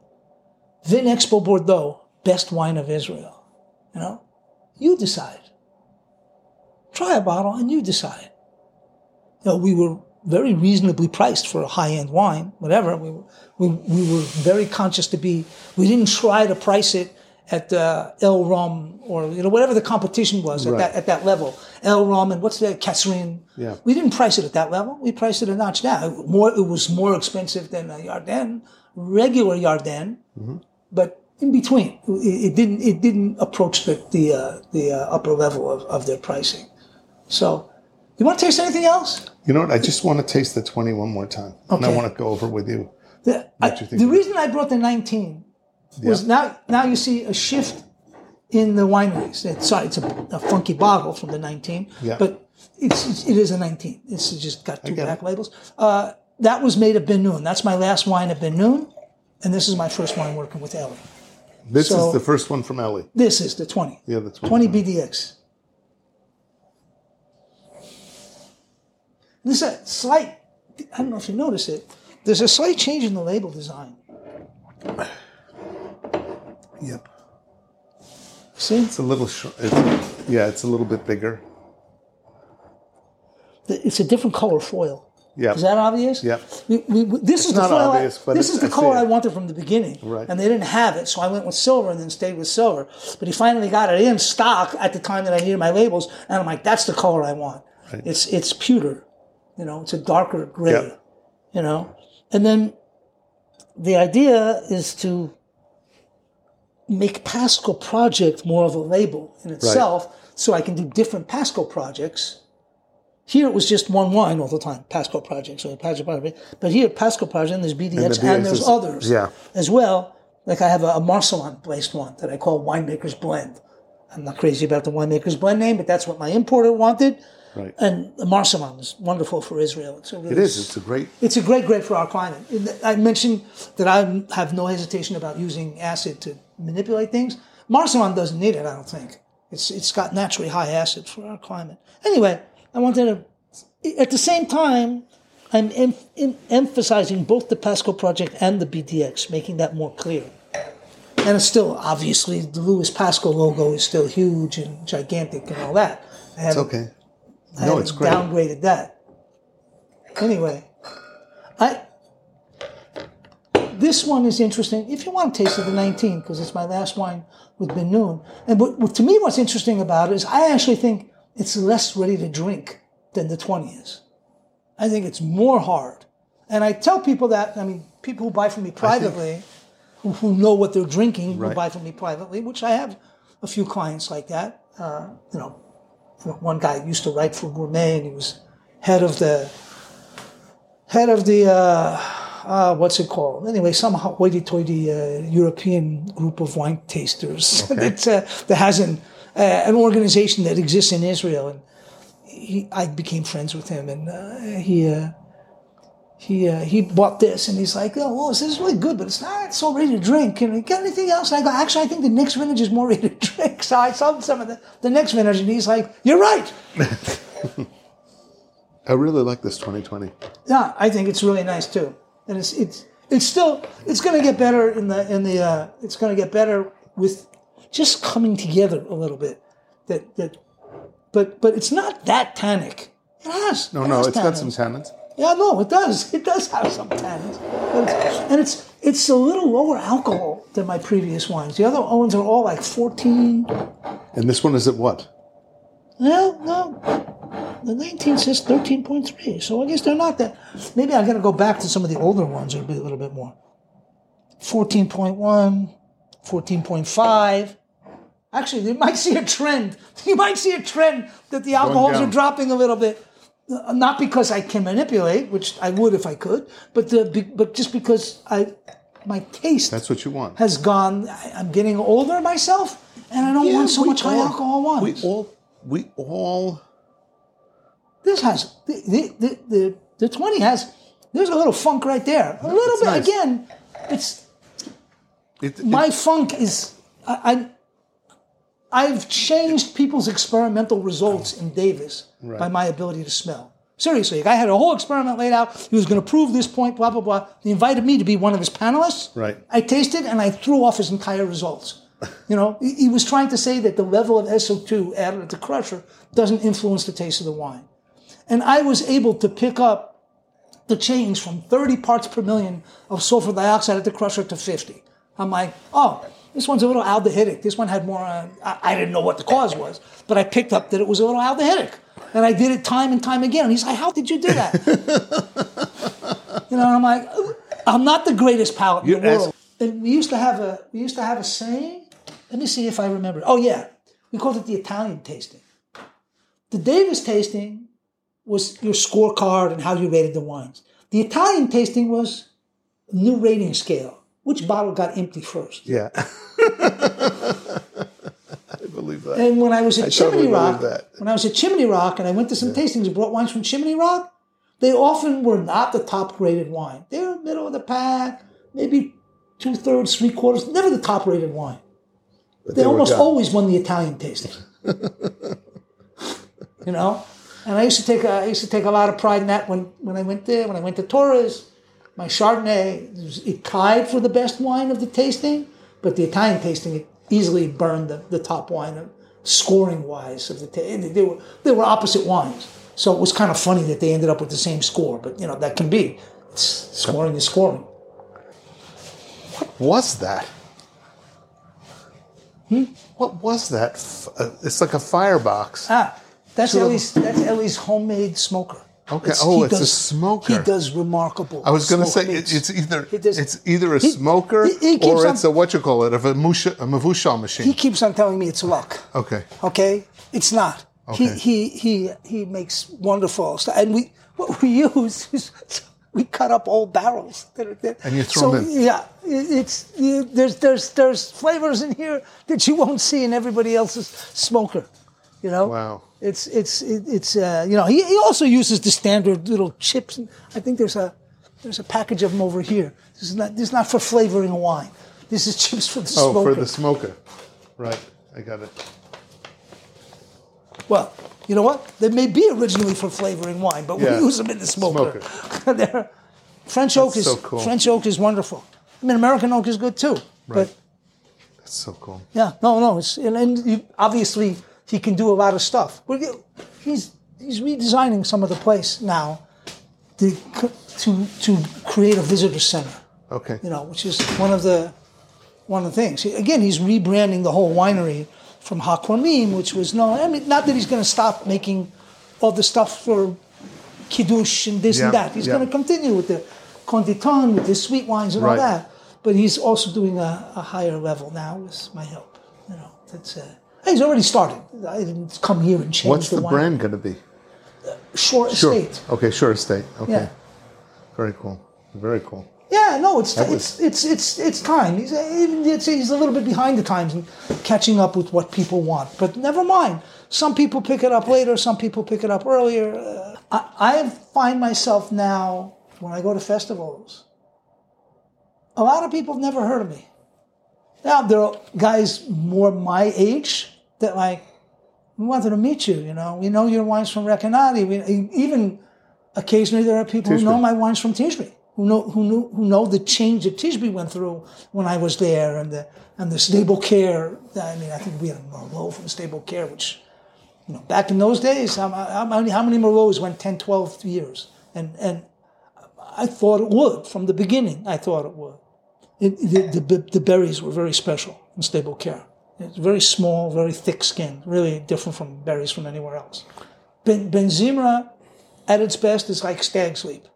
Vin Expo Bordeaux, best wine of Israel. You know, you decide. Try a bottle and you decide. You know, we were very reasonably priced for a high-end wine, whatever. We were, we, we were very conscious to be, we didn't try to price it at uh, El Rom or, you know, whatever the competition was at, Right. that, at that level. El Rom and what's that, Katzrin. Yeah. We didn't price it at that level. We priced it a notch down. More, it was more expensive than a Yarden, regular Yarden, but in between. It, it didn't. It didn't approach the the uh, the uh, upper level of, of their pricing. So, you want to taste anything else? you know what? I just want to taste the 20 one more time. And I want to go over with you. The, I- you the reason I brought the 19 was Yeah. now now you see a shift in the wineries. It's, it's a, a funky bottle from the 19, Yeah. but it's, it's it is a 19. It's just got two back it. labels. Uh, that was made at Ben Noon. That's my last wine at Ben Noon, and this is my first wine working with Ellie. This So- is the first one from Ellie. This is the 20. Yeah, the 20. 20 BDX. There's a slight, I don't know if you notice it, there's a slight change in the label design. Yep. See? It's a little, sh- it's, yeah, it's a little bit bigger. It's a different color foil. Yeah. Is that obvious? Yeah. We, we, we- this is the color. obvious, but this is the I color. I wanted from the beginning, Right. and they didn't have it, so I went with silver and then stayed with silver. But he finally got it in stock at the time that I needed my labels, and I'm like, that's the color I want. Right. It's it's pewter, you know, it's a darker gray, Yeah. you know, and then the idea is to make Pasco Project more of a label in itself, so I can do different Pasco projects. Here it was just one wine all the time, Pasco Project, so Pasco Project. But here, Pasco Project, and there's BDX, and, BDX there's is- others yeah. as well. Like I have a, a Marselan based one that I call Winemaker's Blend. I'm not crazy about the Winemaker's Blend name, but that's what my importer wanted. Right. And the Marselan is wonderful for Israel. It's a really It is. It's a great. it's a great grape for our climate. I mentioned that I have no hesitation about using acid to manipulate things. Marselan doesn't need it, I don't think. It's it's got naturally high acid for our climate. Anyway, I wanted to. At the same time, I'm em- em- emphasizing both the Pasco project and the BDX, making that more clear. And it's still obviously the Lewis Pasco logo is still huge and gigantic and all that. I It's okay. I No, it's great. Downgraded that. Anyway, I this one is interesting. If you want to taste of the 19, because it's my last wine with Ben Noon. And what, what- to me, what's interesting about it is I actually think it's less ready to drink than the 20 is. I think it's more hard. And I tell people that, I mean, people who buy from me privately, who, who know what they're drinking, who buy from me privately, which I have a few clients like that. Uh, you know, one guy used to write for Gourmet, and he was head of the head of the uh, uh, what's it called? Anyway, some hoity-toity uh, European group of wine tasters that uh, that has an uh, an organization that exists in Israel, and he, I became friends with him, and uh, he. He uh, he bought this and he's like, oh, well, this is really good, but it's not so ready to drink. And you got anything else? And I go, actually, I think the next vintage is more ready to drink. So I saw some of the, the next vintage, and he's like, you're right. I really like this 2020. Yeah, I think it's really nice too, and it's it's it's still it's going to get better in the in the uh, it's going to get better with just coming together a little bit. That that, but but it's not that tannic. It has No, it no, has it's got some tannins. Yeah, no, it does. It does have some tannins, it's, and it's it's a little lower alcohol than my previous wines. The other ones are all like fourteen. And this one is at what? Well, no. The 19 says 13.3, so I guess they're not that. Maybe I got to go back to some of the older ones a little bit more. 14.1, 14.5. Actually, you might see a trend. You might see a trend that the alcohols are dropping a little bit. Not because I can manipulate, which I would if I could, but the, but just because I my taste That's what you want. has gone. I- I'm getting older myself, and I don't want so much high alcohol wines. We all, we all, this has the the, the the the twenty has. There's a little funk right there. A little bit nice. again. It's it, it- my funk is. I, I I've changed people's experimental results in Davis by my ability to smell. Seriously, like I had a whole experiment laid out. He was going to prove this point. Blah blah blah. He invited me to be one of his panelists. Right. I tasted and I threw off his entire results. You know, he, he was trying to say that the level of SO2 added at the crusher doesn't influence the taste of the wine. And I was able to pick up the change from 30 parts per million of sulfur dioxide at the crusher to 50. I'm like, oh, this one's a little aldehydic. This one had more, uh, I, I didn't know what the cause was, but I picked up that it was a little aldehydic. And I did it time and time again. And he's like, how did you do that? you know, and I'm like, I'm not the greatest palate in You the world. And we used to have a, we used to have a saying. Let me see if I remember. Oh yeah, we called it the Italian tasting. The Davis tasting was your scorecard and how you rated the wines. The Italian tasting was a new rating scale. Which bottle got empty first? yeah. I believe that. And when I was at I totally Chimney Rock, that. when I was at Chimney Rock and I went to some tastings and brought wines from Chimney Rock, they often were not the top graded wine. They were middle of the pack, maybe two thirds, three quarters, never the top rated wine. But They were almost always won the Italian tasting. you know? And I used to take a, I used to take a lot of pride in that when, when I went there, when I went to Torres. My Chardonnay, it, tied for the best wine of the tasting, but the Italian tasting it easily burned the, the top wine, of, scoring wise of the tasting. They were they were opposite wines. So it was kind of funny that they ended up with the same score, but you know that can be. It's scoring is scoring. What was that? Hmm? What was that? Uh, It's like a firebox. Ah, that's Sort Ellie's. That's Ellie's homemade smoker. Okay. Oh, it's a smoker. He does remarkable. I was going to say it, it's either does- it's either a he- smoker he- he or on- it's a what you call it, of a musha, a mavushal machine. He keeps on telling me it's luck. okay. Okay, it's not. Okay. He he he he makes wonderful stuff, and we what we use is we cut up old barrels that are there. And you throw so, them in. Yeah, it's there's there's there's flavors in here that you won't see in everybody else's smoker. You know. Wow. It's it's it's uh, you know he, he also uses the standard little chips. I think there's a there's a package of them over here. This is not this is not for flavoring wine. This is chips for the smoker. Oh, smoker. for the smoker. Right. I got it. Well, you know what? They may be originally for flavoring wine, but Yeah. we use them in the smoker. They're- French oak is so cool. French oak is wonderful. I mean, American oak is good too. Right. But That's so cool. yeah, no, no. It's, and, and you, obviously he can do a lot of stuff. He's he's redesigning some of the place now to to to create a visitor center. Okay. You know, which is one of the one of the things. Again, he's rebranding the whole winery from Hakramim, which was no. I mean, not that he's going to stop making all the stuff for kiddush and this and Yeah, that. He's yeah. going to continue with the conditon, with the sweet wines and all that. But he's also doing a, a higher level now with my help. You know, that's uh, he's already started. I didn't come here and change What's the, the brand going to be? Shore Sure. Estate. Okay, sure estate. Okay. Yeah. Very cool. Very cool. Yeah, no, it's That it's it's it's it's time. He's it's, he's a little bit behind the times and catching up with what people want. But never mind. Some people pick it up later. Some people pick it up earlier. Uh, I, I find myself now when I go to festivals. A lot of people have never heard of me. Now there are guys more my age that like we wanted to meet you. You know, we know your wines from Recanati. We, even occasionally there are people who know my wines from Tishbe, who know who knew who know the change that Tishbe went through when I was there, and the and the Sde Boker. I mean, I think we had a Merlot from Sde Boker, which you know back in those days, how, how many how many Merlots went 10, 12 years, and and I thought it would from the beginning. I thought it would. It, the, the, the berries were very special in Sde Boker. It's very small, very thick skin, really different from berries from anywhere else. Ben, Benzimra, at its best, is like stag's leap.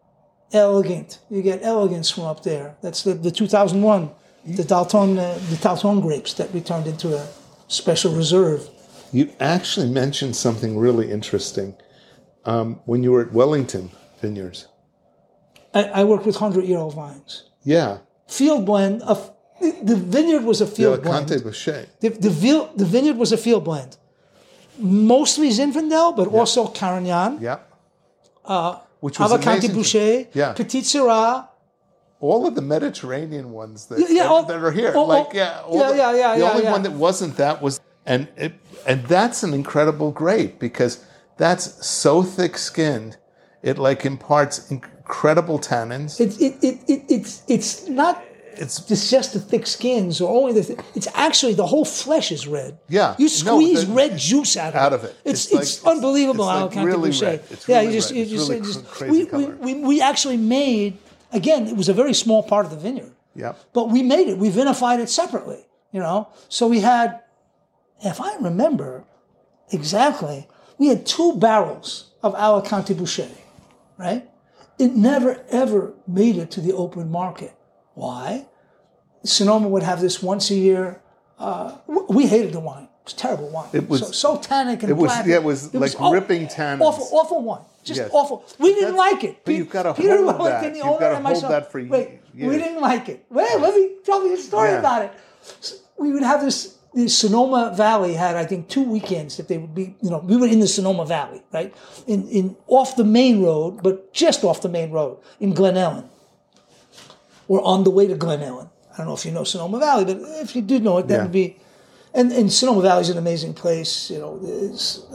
Elegant. You get elegance from up there. That's the, the 2001, the Dalton, uh, the Dalton grapes that we turned into a special reserve. You actually mentioned something really interesting um, when you were at Wellington Vineyards. I, I worked with 100 year old vines. Yeah. Field blend, of, the vineyard was a field blend. The, the, vil- the vineyard was a field blend. Mostly Zinfandel, but also Carignan, Yeah. Uh, Which was to- Bouschet, Yeah. Petite Sirah. all of the Mediterranean ones that, Yeah, yeah, that, all- that are here. all- like all- yeah, yeah, the, yeah, yeah, The yeah, only yeah. one that wasn't that was and it, and that's an incredible grape because that's so thick skinned, it like imparts incredible tannins. It, it, it, it, it's, it's not It's it's just the thick skins or only the. Th- it's actually the whole flesh is red. Yeah. you squeeze the- red juice out of out it. of it. It's It's it's, like- unbelievable it's how like Alicante really Bouschet. red. It's yeah, really you just red. you just, really just cr- we, we, we we actually made again. It was a very small part of the vineyard. yeah. But we made it. We vinified it separately, you know. So we had, if I remember exactly, we had two barrels of Alicante Bouschet, right? It never ever made it to the open market. Why? Sonoma would have this once a year. Uh, we hated the wine. It was terrible wine. It was- so, so tannic and it was- black. yeah, it was like aw- ripping tannins. Awful, awful wine. Just Yes. awful. We didn't That's- like it. but you've gotta Peter hold Wellington, that. the You've owner, gotta and hold myself. that for Wait, we didn't like it. Wait, let me tell you a story Yeah. about it. We would have this. The Sonoma Valley had, I think, two weekends that they would be. You know, we were in the Sonoma Valley, right, in in off the main road, but just off the main road in Glen Ellen. We're on the way to Glen Ellen. I don't know if you know Sonoma Valley, but if you did know it, that Yeah. would be. And, and Sonoma Valley is an amazing place. You know,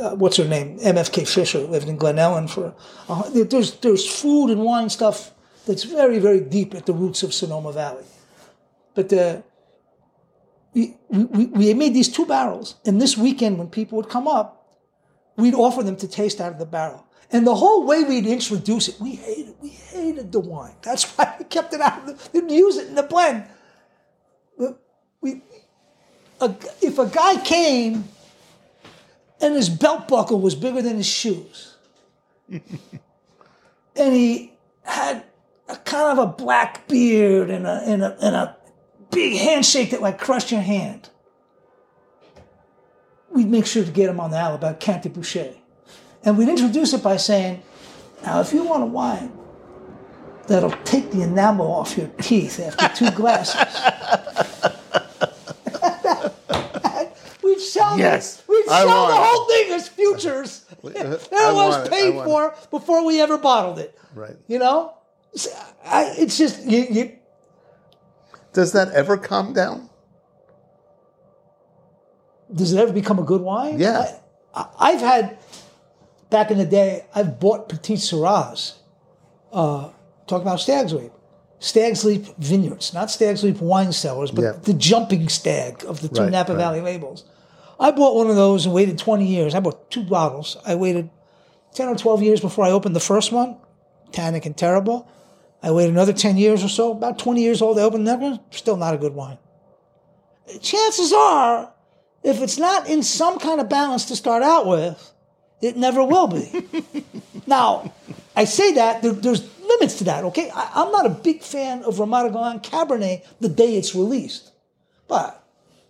uh, what's her name? MFK Fisher lived in Glen Ellen for. Uh, there's there's food and wine stuff that's very very deep at the roots of Sonoma Valley. But uh, we, we we made these two barrels, and this weekend when people would come up, we'd offer them to taste out of the barrel. And the whole way we'd introduce it, we hated, we hated the wine. That's why we kept it out. of the- Didn't use it in the blend. We, a, if a guy came and his belt buckle was bigger than his shoes, and he had a kind of a black beard and a, and a, and a big handshake that like crushed your hand, we'd make sure to get him on the Alicante Bouschet. And we'd introduce it by saying, now if you want a wine that'll take the enamel off your teeth after two glasses, we'd sell, Yes, the, we'd sell the whole thing as futures. Uh, I That was it, paid want for before we ever bottled it. Right. You know? So, I, it's just, you, you, Does that ever calm down? does it ever become a good wine? Yeah. I- I've had, back in the day, I've bought Petite Sirahs. Uh, talk about Stag's Leap. Stag's Leap Vineyards, not Stag's Leap wine cellars, but Yeah. the jumping stag of the two Right, Napa right. Valley labels. I bought one of those and waited 20 years. I bought two bottles. I waited 10 or 12 years before I opened the first one, tannic and terrible. I waited another 10 years or so, about 20 years old, I opened that one, still not a good wine. Chances are, if it's not in some kind of balance to start out with, it never will be. now, I say that, there, there's limits to that, okay? I, I'm not a big fan of Ramat HaGolan Cabernet the day it's released. But,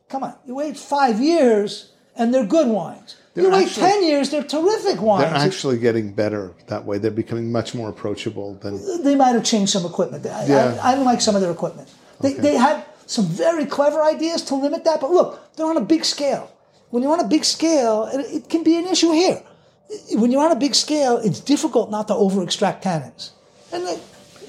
come on, you wait five years and they're good wines. you They're wait actually- 10 years, they're terrific wines. They're actually getting better that way. They're becoming much more approachable than. they might have changed some equipment. I, Yeah. I, I don't like some of their equipment. They, they had some very clever ideas to limit that, but look, they're on a big scale. When you're on a big scale, it, it can be an issue here. When you're on a big scale, it's difficult not to over extract tannins. And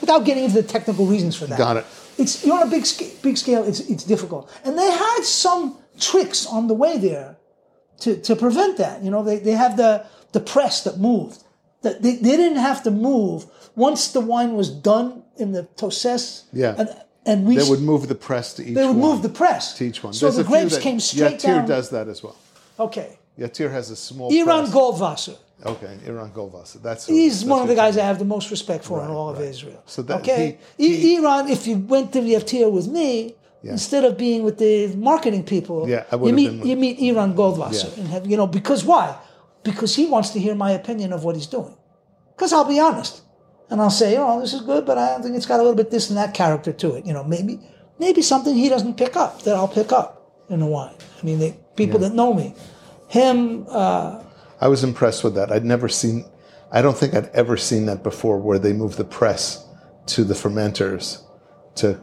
without getting into the technical reasons for that. Got it. It's, you're on a big, big scale, it's, it's difficult. And they had some tricks on the way there to, to prevent that. You know, they, they have the, the press that moved. That they, they didn't have to move once the wine was done in the tosses. Yeah. And, and we They would move the press to each they would one. move the press to each one. So There's the grapes that- came straight Yatir down. does that as well. Okay. Yatir has a small Eran press. Goldwasser. Okay, Eran Goldwasser. That's He's that's one of the guys I have the most respect for in all of right. Israel. So that- okay, he- he- Eran. If you went to Yatir with me, instead of being with the marketing people, Yeah, you meet you meet Eran Goldwasser, Yeah. and have you know because why? Because he wants to hear my opinion of what he's doing. Because I'll be honest, and I'll say, oh, this is good, but I don't think it's got a little bit this and that character to it. You know, maybe maybe something he doesn't pick up that I'll pick up in the wine. I mean, they, people that know me, him. Uh, I was impressed with that. I'd never seen, I don't think I'd ever seen that before, where they move the press to the fermenters to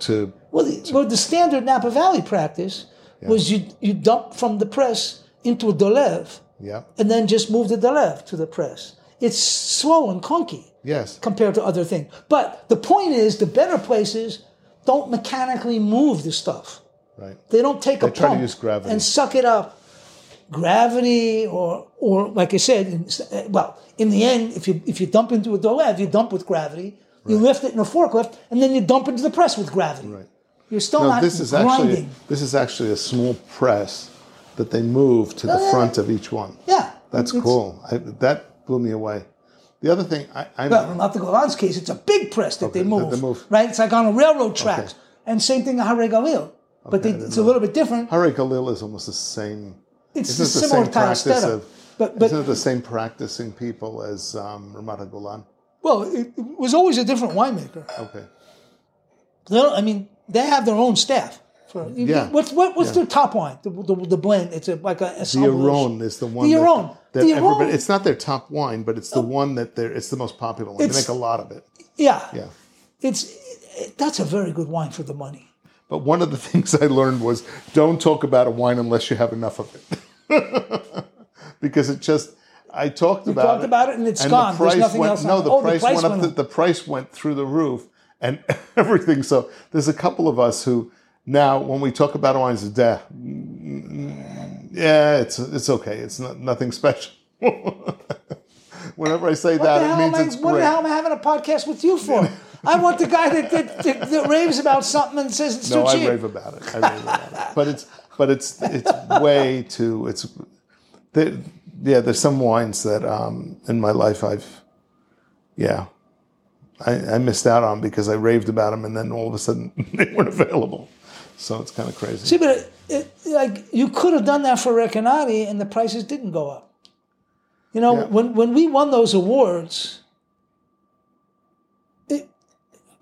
to Well, the, well, the standard Napa Valley practice was you you dump from the press into a dolev yeah and then just move the dolev to the press. It's slow and clunky yes compared to other things. But the point is, the better places don't mechanically move the stuff. right They don't take a try to pump and suck it up. Gravity, or or like I said, in, well, in the end, if you if you dump into a dolev, you dump with gravity. You lift it in a forklift, and then you dump into the press with gravity. right. You're still No, not this is grinding. actually this is actually a small press that they move to the yeah. front of each one. Yeah, That's cool. I, that blew me away. The other thing, I, I Well, not the Golan's case. It's a big press that they move, that they move. Right? It's like on a railroad tracks. And same thing at Hare Galil. But they, it's a little bit different. Hare Galil is almost the same. It's Isn't a it the similar same kind of practice setup. of? But, but isn't it the same practicing people as um, Ramat HaGolan? well, it, it was always a different winemaker. Okay. They I mean, they have their own staff. For, Yeah. What's what, what's Yeah. their top wine? The, the, the blend. It's a, like a The. Aron is the one. The that- Aron. That, The everybody, Aron. it's not their top wine, but it's the one that they're. It's the most popular one. They make a lot of it. Yeah. Yeah. It's it, that's a very good wine for the money. But one of the things I learned was don't talk about a wine unless you have enough of it, because it just. I talked about talked it, about it and it's the gone. There's price nothing went, else No, the, oh, the price price went up. went The, the price went through the roof, and everything. So there's a couple of us who now, when we talk about wines, da, yeah, it's it's okay. It's not, nothing special. Whenever I say What that, the it means I, it's what great. the hell am I having a podcast with you for? I want the guy that, that, that, that raves about something and says it's No, too I cheap. rave about it. I rave about it. But it's but it's it's way too. It's the yeah, there's some wines that um, in my life I've, yeah, I, I missed out on because I raved about them and then all of a sudden they weren't available. So it's kind of crazy. See, but it, it, like you could have done that for Recanati and the prices didn't go up. You know, Yeah. when when we won those awards, it,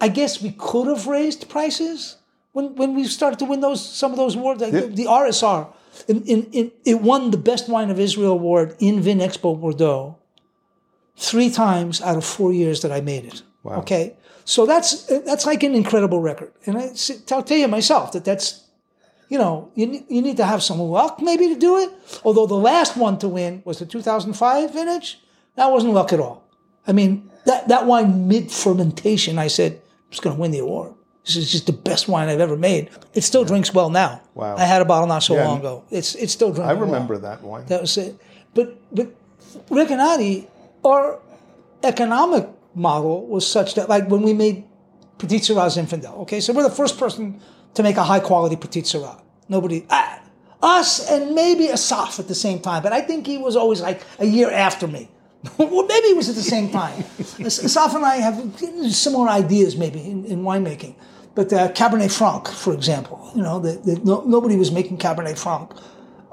I guess we could have raised prices when when we started to win those some of those awards. Like Yeah. the, the RSR, in, in, in, it won the Best Wine of Israel award in Vin Expo Bordeaux three times out of four years that I made it. Wow. Okay, so that's that's like an incredible record, and I, I'll tell you myself that that's you know, you, you need to have some luck maybe to do it. Although the last one to win was the 2005 vintage. That wasn't luck at all. I mean, that, that wine mid fermentation, I said, I'm going to win the award. This is just the best wine I've ever made. It still drinks well now. Wow. I had a bottle not so Yeah. long ago. It's it's still drinking I well. remember that wine. That was it. But but Recanati, our economic model was such that like when we made Petite Sirah Zinfandel, okay, so we're the first person to make a high quality Petite Sirah. Nobody, ah, us and maybe Asaf at the same time, but I think he was always like a year after me. well, maybe it was at the same time. Asaf and I have similar ideas maybe in, in winemaking. But uh, Cabernet Franc, for example, you know, the, the, no, nobody was making Cabernet Franc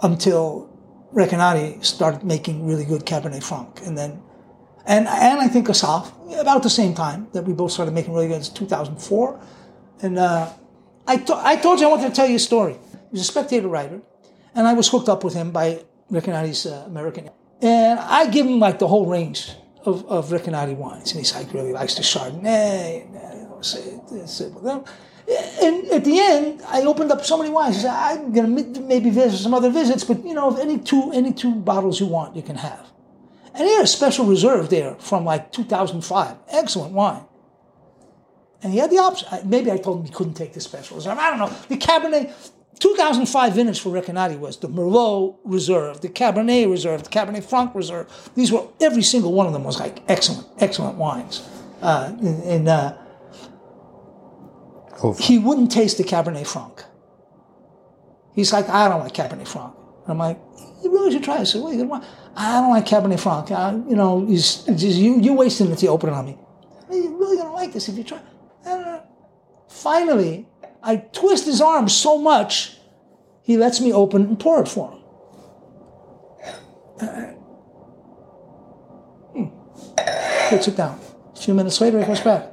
until Recanati started making really good Cabernet Franc, and then, and and I think Asaf about the same time that we both started making really good. It's 2004, and uh, I to- I told you I wanted to tell you a story. He was a spectator writer, and I was hooked up with him by Recanati's uh, American, and I give him like the whole range of of Recanati wines, and he's like really likes the Chardonnay. And, uh, and at the end, I opened up so many wines. Said, "I'm gonna maybe visit some other visits, but you know, any two any two bottles you want, you can have." And he had a special reserve there from like 2005, excellent wine. And he had the option. Maybe I told him he couldn't take the special reserve. I don't know. The Cabernet 2005 vintage for Recanati was the Merlot Reserve, the Cabernet Reserve, the Cabernet Franc Reserve. These were every single one of them was like excellent, excellent wines. Uh, and and uh, Oh, he wouldn't taste the Cabernet Franc. He's like, I don't like Cabernet Franc. And I'm like, you really should try it. I said, what are you gonna want? I don't like Cabernet Franc. Uh, you know, he's, it's just, you, you're wasting it to open it on me. You're really gonna like this if you try. I. Finally, I twist his arm so much, he lets me open and pour it for him. Hmm. Puts it down. A few minutes later, he comes back.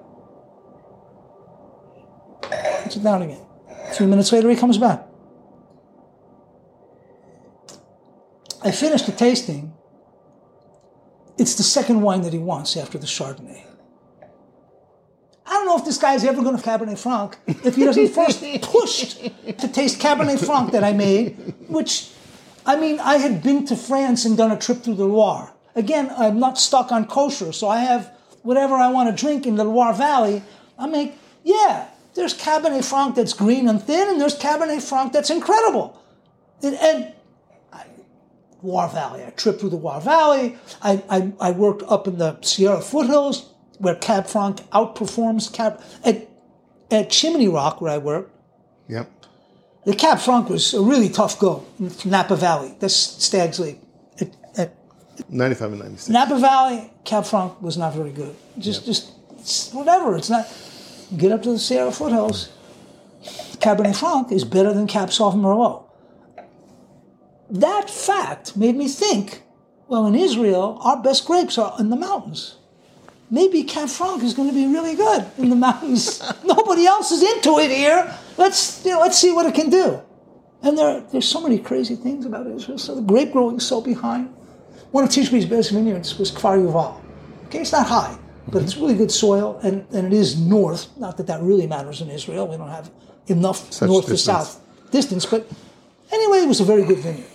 Puts it down again. A few minutes later, he comes back. I finished the tasting. It's the second wine that he wants after the Chardonnay. I don't know if this guy's ever going to Cabernet Franc if he doesn't first push to taste Cabernet Franc that I made, which, I mean, I had been to France and done a trip through the Loire. Again, I'm not stuck on kosher, so I have whatever I want to drink in the Loire Valley. I make, yeah, there's Cabernet Franc that's green and thin, and there's Cabernet Franc that's incredible. And, and Loire Valley. I tripped through the Loire Valley. I, I, I worked up in the Sierra foothills where Cab Franc outperforms Cab. At, at Chimney Rock, where I worked, yep. the Cab Franc was a really tough go in Napa Valley. That's Stag's Leap. At, at 95 and 96. Napa Valley, Cab Franc was not very good. Just, just whatever. It's not. Get up to the Sierra foothills. Cabernet Franc is better than Cab Sauv Merlot. That fact made me think. Well, in Israel, our best grapes are in the mountains. Maybe Cab Franc is going to be really good in the mountains. Nobody else is into it here. Let's you know, let's see what it can do. And there, there's so many crazy things about Israel. So the grape growing is so behind. One of Tishbe's best vineyards was Kfar Yuval. Okay, it's not high, but it's mm-hmm. really good soil, and, and it is north. Not that that really matters in Israel. We don't have enough Such north to south distance. But anyway, it was a very good vineyard.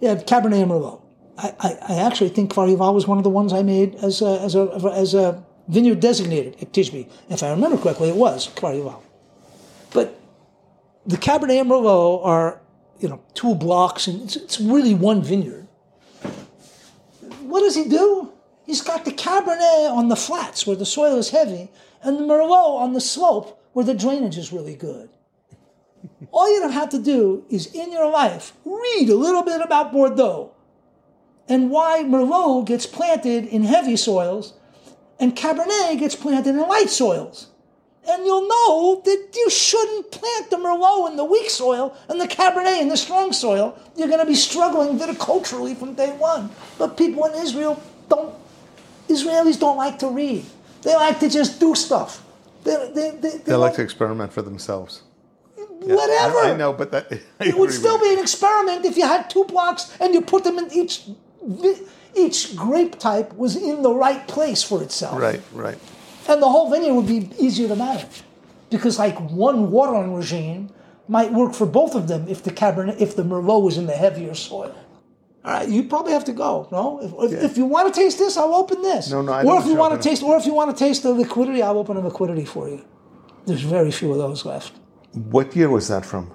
Yeah, Cabernet and Merlot. I, I, actually think Kfar Yuval was one of the ones I made as a, as a, as a vineyard designated at Tishbe. If I remember correctly, it was Kfar Yuval. But the Cabernet and Merlot are, you know, two blocks, and it's, it's really one vineyard. What does he do? He's got the Cabernet on the flats where the soil is heavy, and the Merlot on the slope where the drainage is really good. All you have to do is in your life read a little bit about Bordeaux, and why Merlot gets planted in heavy soils and Cabernet gets planted in light soils. And you'll know that you shouldn't plant the Merlot in the weak soil and the Cabernet in the strong soil. You're going to be struggling viticulturally from day one. But people in Israel don't, Israelis don't like to read. They like to just do stuff. They, they, they, they like to experiment for themselves. Yeah, whatever. I, I know, but that It would still be an experiment if you had two blocks and you put them in each. Vi- Each grape type was in the right place for itself, right, right. and the whole vineyard would be easier to manage, because like one watering regime might work for both of them if the Cabernet, if the Merlot was in the heavier soil. All right, you probably have to go. No, if, if, if you want to taste this, I'll open this. No, no, I or if you want want to to taste, or if you want to taste the liquidity, I'll open a liquidity for you. There's very few of those left. What year was that from?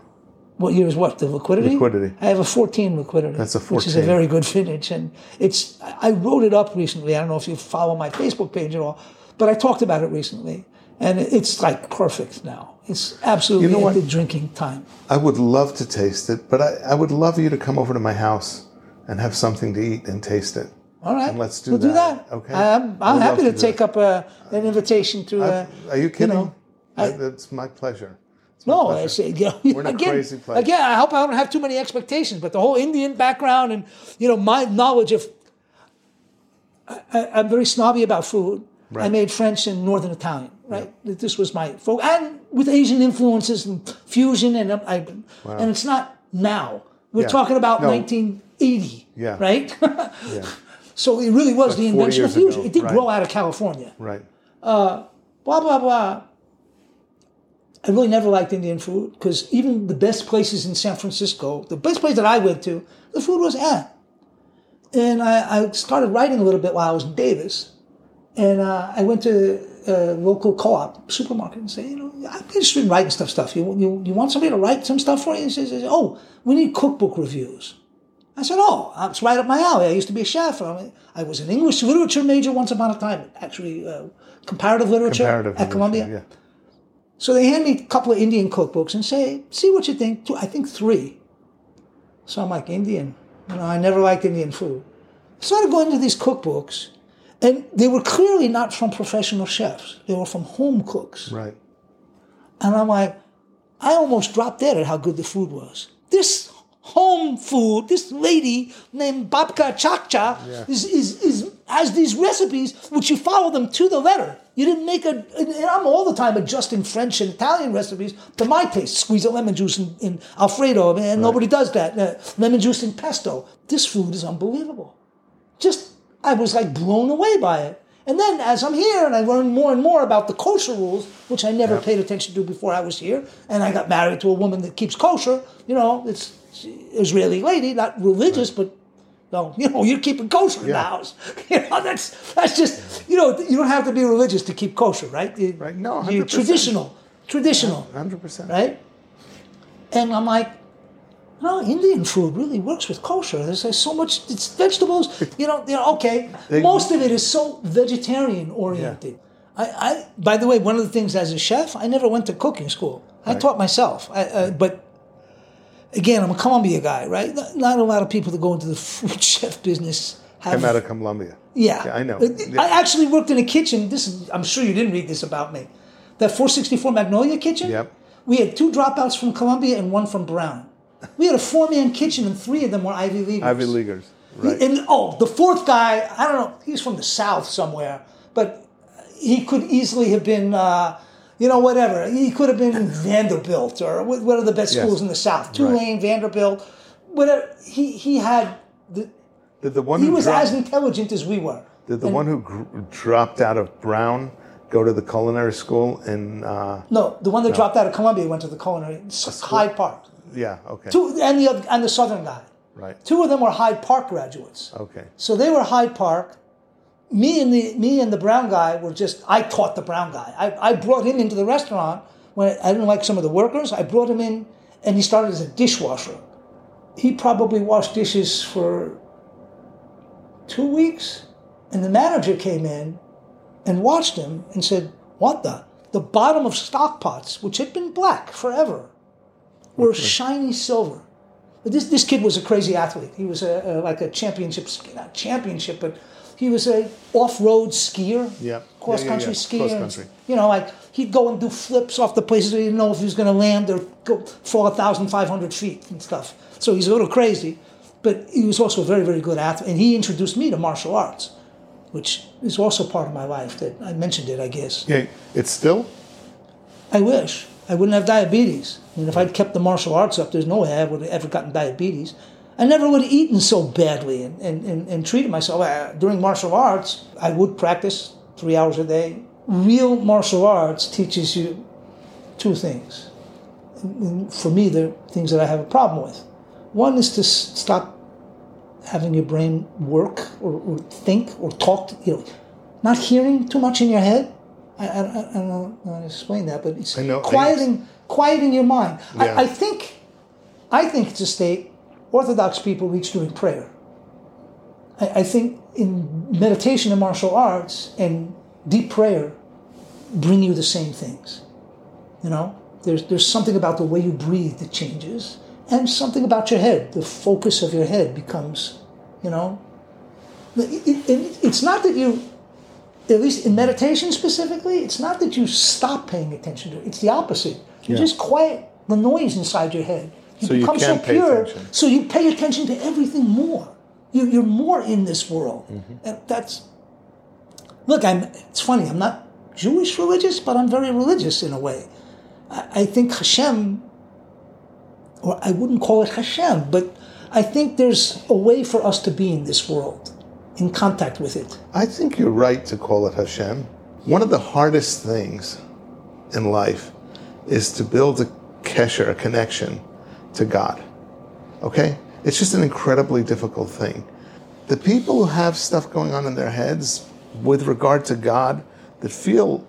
What year is what? The liquidity? Liquidity. I have a 14 liquidity. That's a 14. Which is a very good vintage. And it's, I I wrote it up recently. I don't know if you follow my Facebook page at all, but I talked about it recently. And it's like perfect now. It's absolutely You know at what? the drinking time. I would love to taste it, but I, I would love you to come over to my house and have something to eat and taste it. All right. And let's do that. we'll do that. that. Okay. I'm, I'm love happy to to, take up a, an invitation to. Uh, Are you kidding? know, I- I, that's my pleasure. It's No. I say, you know, We're in again, crazy place. again, I hope I don't have too many expectations, but the whole Indian background and, you know, my knowledge of, I, I'm very snobby about food. I made French and Northern Italian, right? This was my focus, and with Asian influences and fusion, and um, I, and it's not now. We're Yeah. talking about No. 1980, Yeah. right? Yeah, so it really was the invention of fusion. ago, It did right. grow out of California right. Uh, blah blah blah. I really never liked Indian food because even the best places in San Francisco, the best place that I went to, the food was eh. And I, I started writing a little bit while I was in Davis, and uh, I went to a local co-op supermarket and said, you know, I'm interested in writing stuff. Stuff. You, you, you want somebody to write some stuff for you? He says, oh, we need cookbook reviews. I said, oh, it's right up my alley. I used to be a chef. I, mean, I was an English literature major once upon a time, actually, uh, comparative literature Comparative at literature, Columbia. Yeah. So they hand me a couple of Indian cookbooks and say, see what you think. Two- I think three. So I'm like, Indian. You know, I never liked Indian food. Started going to these cookbooks, and they were clearly not from professional chefs. They were from home cooks. Right. And I'm like, I almost dropped dead at how good the food was. This home food, this lady named Babka Chakcha Yeah. is, is, is has these recipes which you follow them to the letter. You didn't make a, I'm all the time adjusting French and Italian recipes to my taste. Squeeze a lemon juice in, in Alfredo, and nobody does that. Uh, lemon juice in pesto. This food is unbelievable. Just, I was like blown away by it. And then as I'm here and I learn more and more about the kosher rules, which I never paid attention to before I was here, and I got married to a woman that keeps kosher, you know, it's Israeli lady, not religious, but no, you know, you're keeping kosher in the house. You know, that's that's just you know, you don't have to be religious to keep kosher, right? You- Right. No, you're traditional, traditional, 100%. right? And I'm like, no, Indian food really works with kosher. There's, there's so much, it's vegetables. You know, you know okay. They- Most of it is so vegetarian oriented. I, I, by the way, one of the things as a chef, I never went to cooking school. I Right. taught myself. I, uh, but again, I'm a Columbia guy, right? Not, not a lot of people that go into the food chef business have. Came out of Columbia. Yeah, Yeah, I know. Yeah. I actually worked in a kitchen. This is, I'm sure you didn't read this about me. That 464 Magnolia kitchen. Yep. We had two dropouts from Columbia and one from Brown. We had a four-man kitchen, and three of them were Ivy Leaguers. Ivy Leaguers. Right. And oh, the fourth guy, I don't know. He's from the South somewhere, but he could easily have been, uh, you know, whatever. He could have been Vanderbilt or one of the best Yes. schools in the South. Tulane, Vanderbilt, whatever. He he had. The, Did the one he who was dropped, as intelligent as we were. did the one who gr- dropped out of Brown go to the culinary school in? Uh, No, the one that dropped out of Columbia went to the culinary Hyde Park. yeah. Okay. Two and the other, and the Southern guy. Right. Two of them were Hyde Park graduates. Okay. So they were Hyde Park. Me and the me and the brown guy were just. I taught the brown guy. I, I brought him into the restaurant when I didn't like some of the workers. I brought him in, and he started as a dishwasher. He probably washed dishes for two weeks, and the manager came in and watched him and said, "What the? The bottom of stock pots, which had been black forever, were shiny silver." But this this kid was a crazy athlete. He was a, a like a championship, not championship, but he was a off-road skier, Yeah. cross Yeah, yeah, skier. Cross-country. You know, like he'd go and do flips off the places he didn't know if he was going to land or go fall thousand five hundred feet and stuff. So he's a little crazy, but he was also a very very good athlete, and he introduced me to martial arts, which is also part of my life. That I mentioned it, I guess. Yeah, it's still. I wish I wouldn't have diabetes. I mean, if I'd kept the martial arts up, there's no way I would have ever gotten diabetes. I never would have eaten so badly and, and, and, and treated myself. Uh, during martial arts, I would practice three hours a day. Real martial arts teaches you two things. And For me, they're things that I have a problem with. One is to s- stop having your brain work or, or think or talk, you know, not hearing too much in your head. I, I, I don't know how to explain that, but it's know- quieting, quieting your mind. Yeah. I, I think, I think it's a state Orthodox people reach during prayer. I, I think in meditation and martial arts and deep prayer bring you the same things. You know, there's there's something about the way you breathe that changes, and something about your head. The focus of your head becomes, you know, it, it- it- it's not that you, at least in meditation specifically, it's not that you stop paying attention to it. It's the opposite. You Yeah. just quiet the noise inside your head. You So you become can so pay pure, attention. so you pay attention to everything more. You, you're more in this world, Mm-hmm. and that's. Look, I'm. It's funny. I'm not Jewish religious, but I'm very religious in a way. I, I think Hashem, or I wouldn't call it Hashem, but I think there's a way for us to be in this world, in contact with it. I think you're right to call it Hashem. One of the hardest things in life is to build a kesher, a connection to God. Okay? It's just an incredibly difficult thing. The people who have stuff going on in their heads with regard to God that feel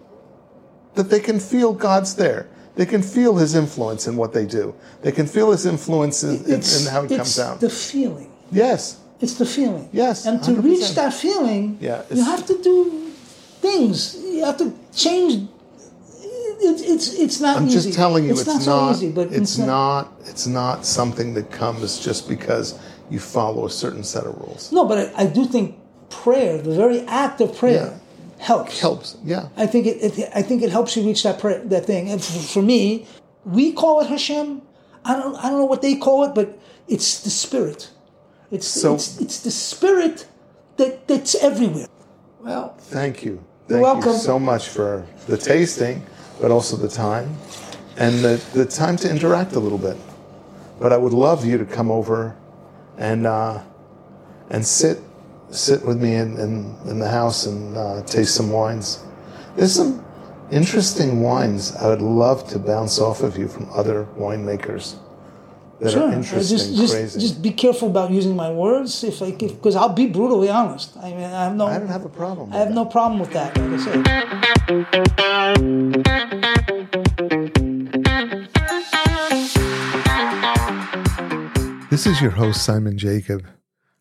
that they can feel God's there. They can feel his influence in what they do. They can feel his influence in, in, how he comes it's out. the feeling. yes. It's the feeling. Yes, And to 100%. reach that feeling, Yeah, you have to do things. You have to change. It's it's it's not I'm easy. just telling you, it's, not, not. so easy, but it's not. It's not something that comes just because you follow a certain set of rules. No, but I, I do think prayer, the very act of prayer, helps. Helps. Yeah. I think it, it. I think it helps you reach that prayer, that thing. And for, for me, we call it Hashem. I don't. I don't know what they call it, but it's the spirit. It's So- it's, it's the spirit that that's everywhere. Well, Thank you. You're Thank you welcome. so much for the tasting, but also the time, and the, the time to interact a little bit. But I would love you to come over, and uh, and sit sit with me in, in, in the house and uh, taste some wines. There's some interesting wines I would love to bounce off of you from other winemakers that sure. are Uh, interesting, Just just crazy. just be careful about using my words, if I because I'll be brutally honest. I mean, I have no. I don't have a problem. I have with no problem with that. Like I said. This is your host, Simon Jacob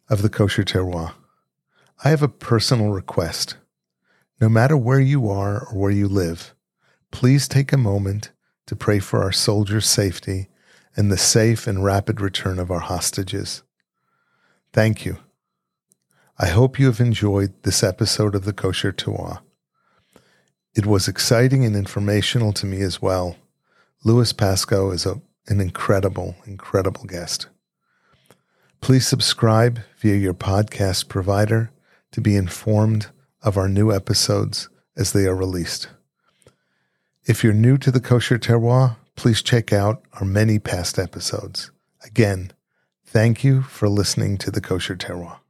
of the Kosher Terroir. I have a personal request. No matter where you are or where you live, please take a moment to pray for our soldiers' safety and the safe and rapid return of our hostages. Thank you. I hope you have enjoyed this episode of the Kosher Terroir. It was exciting and informational to me as well. Lewis Pasco is a, an incredible, incredible guest. Please subscribe via your podcast provider to be informed of our new episodes as they are released. If you're new to the Kosher Terroir, please check out our many past episodes. Again, thank you for listening to the Kosher Terroir.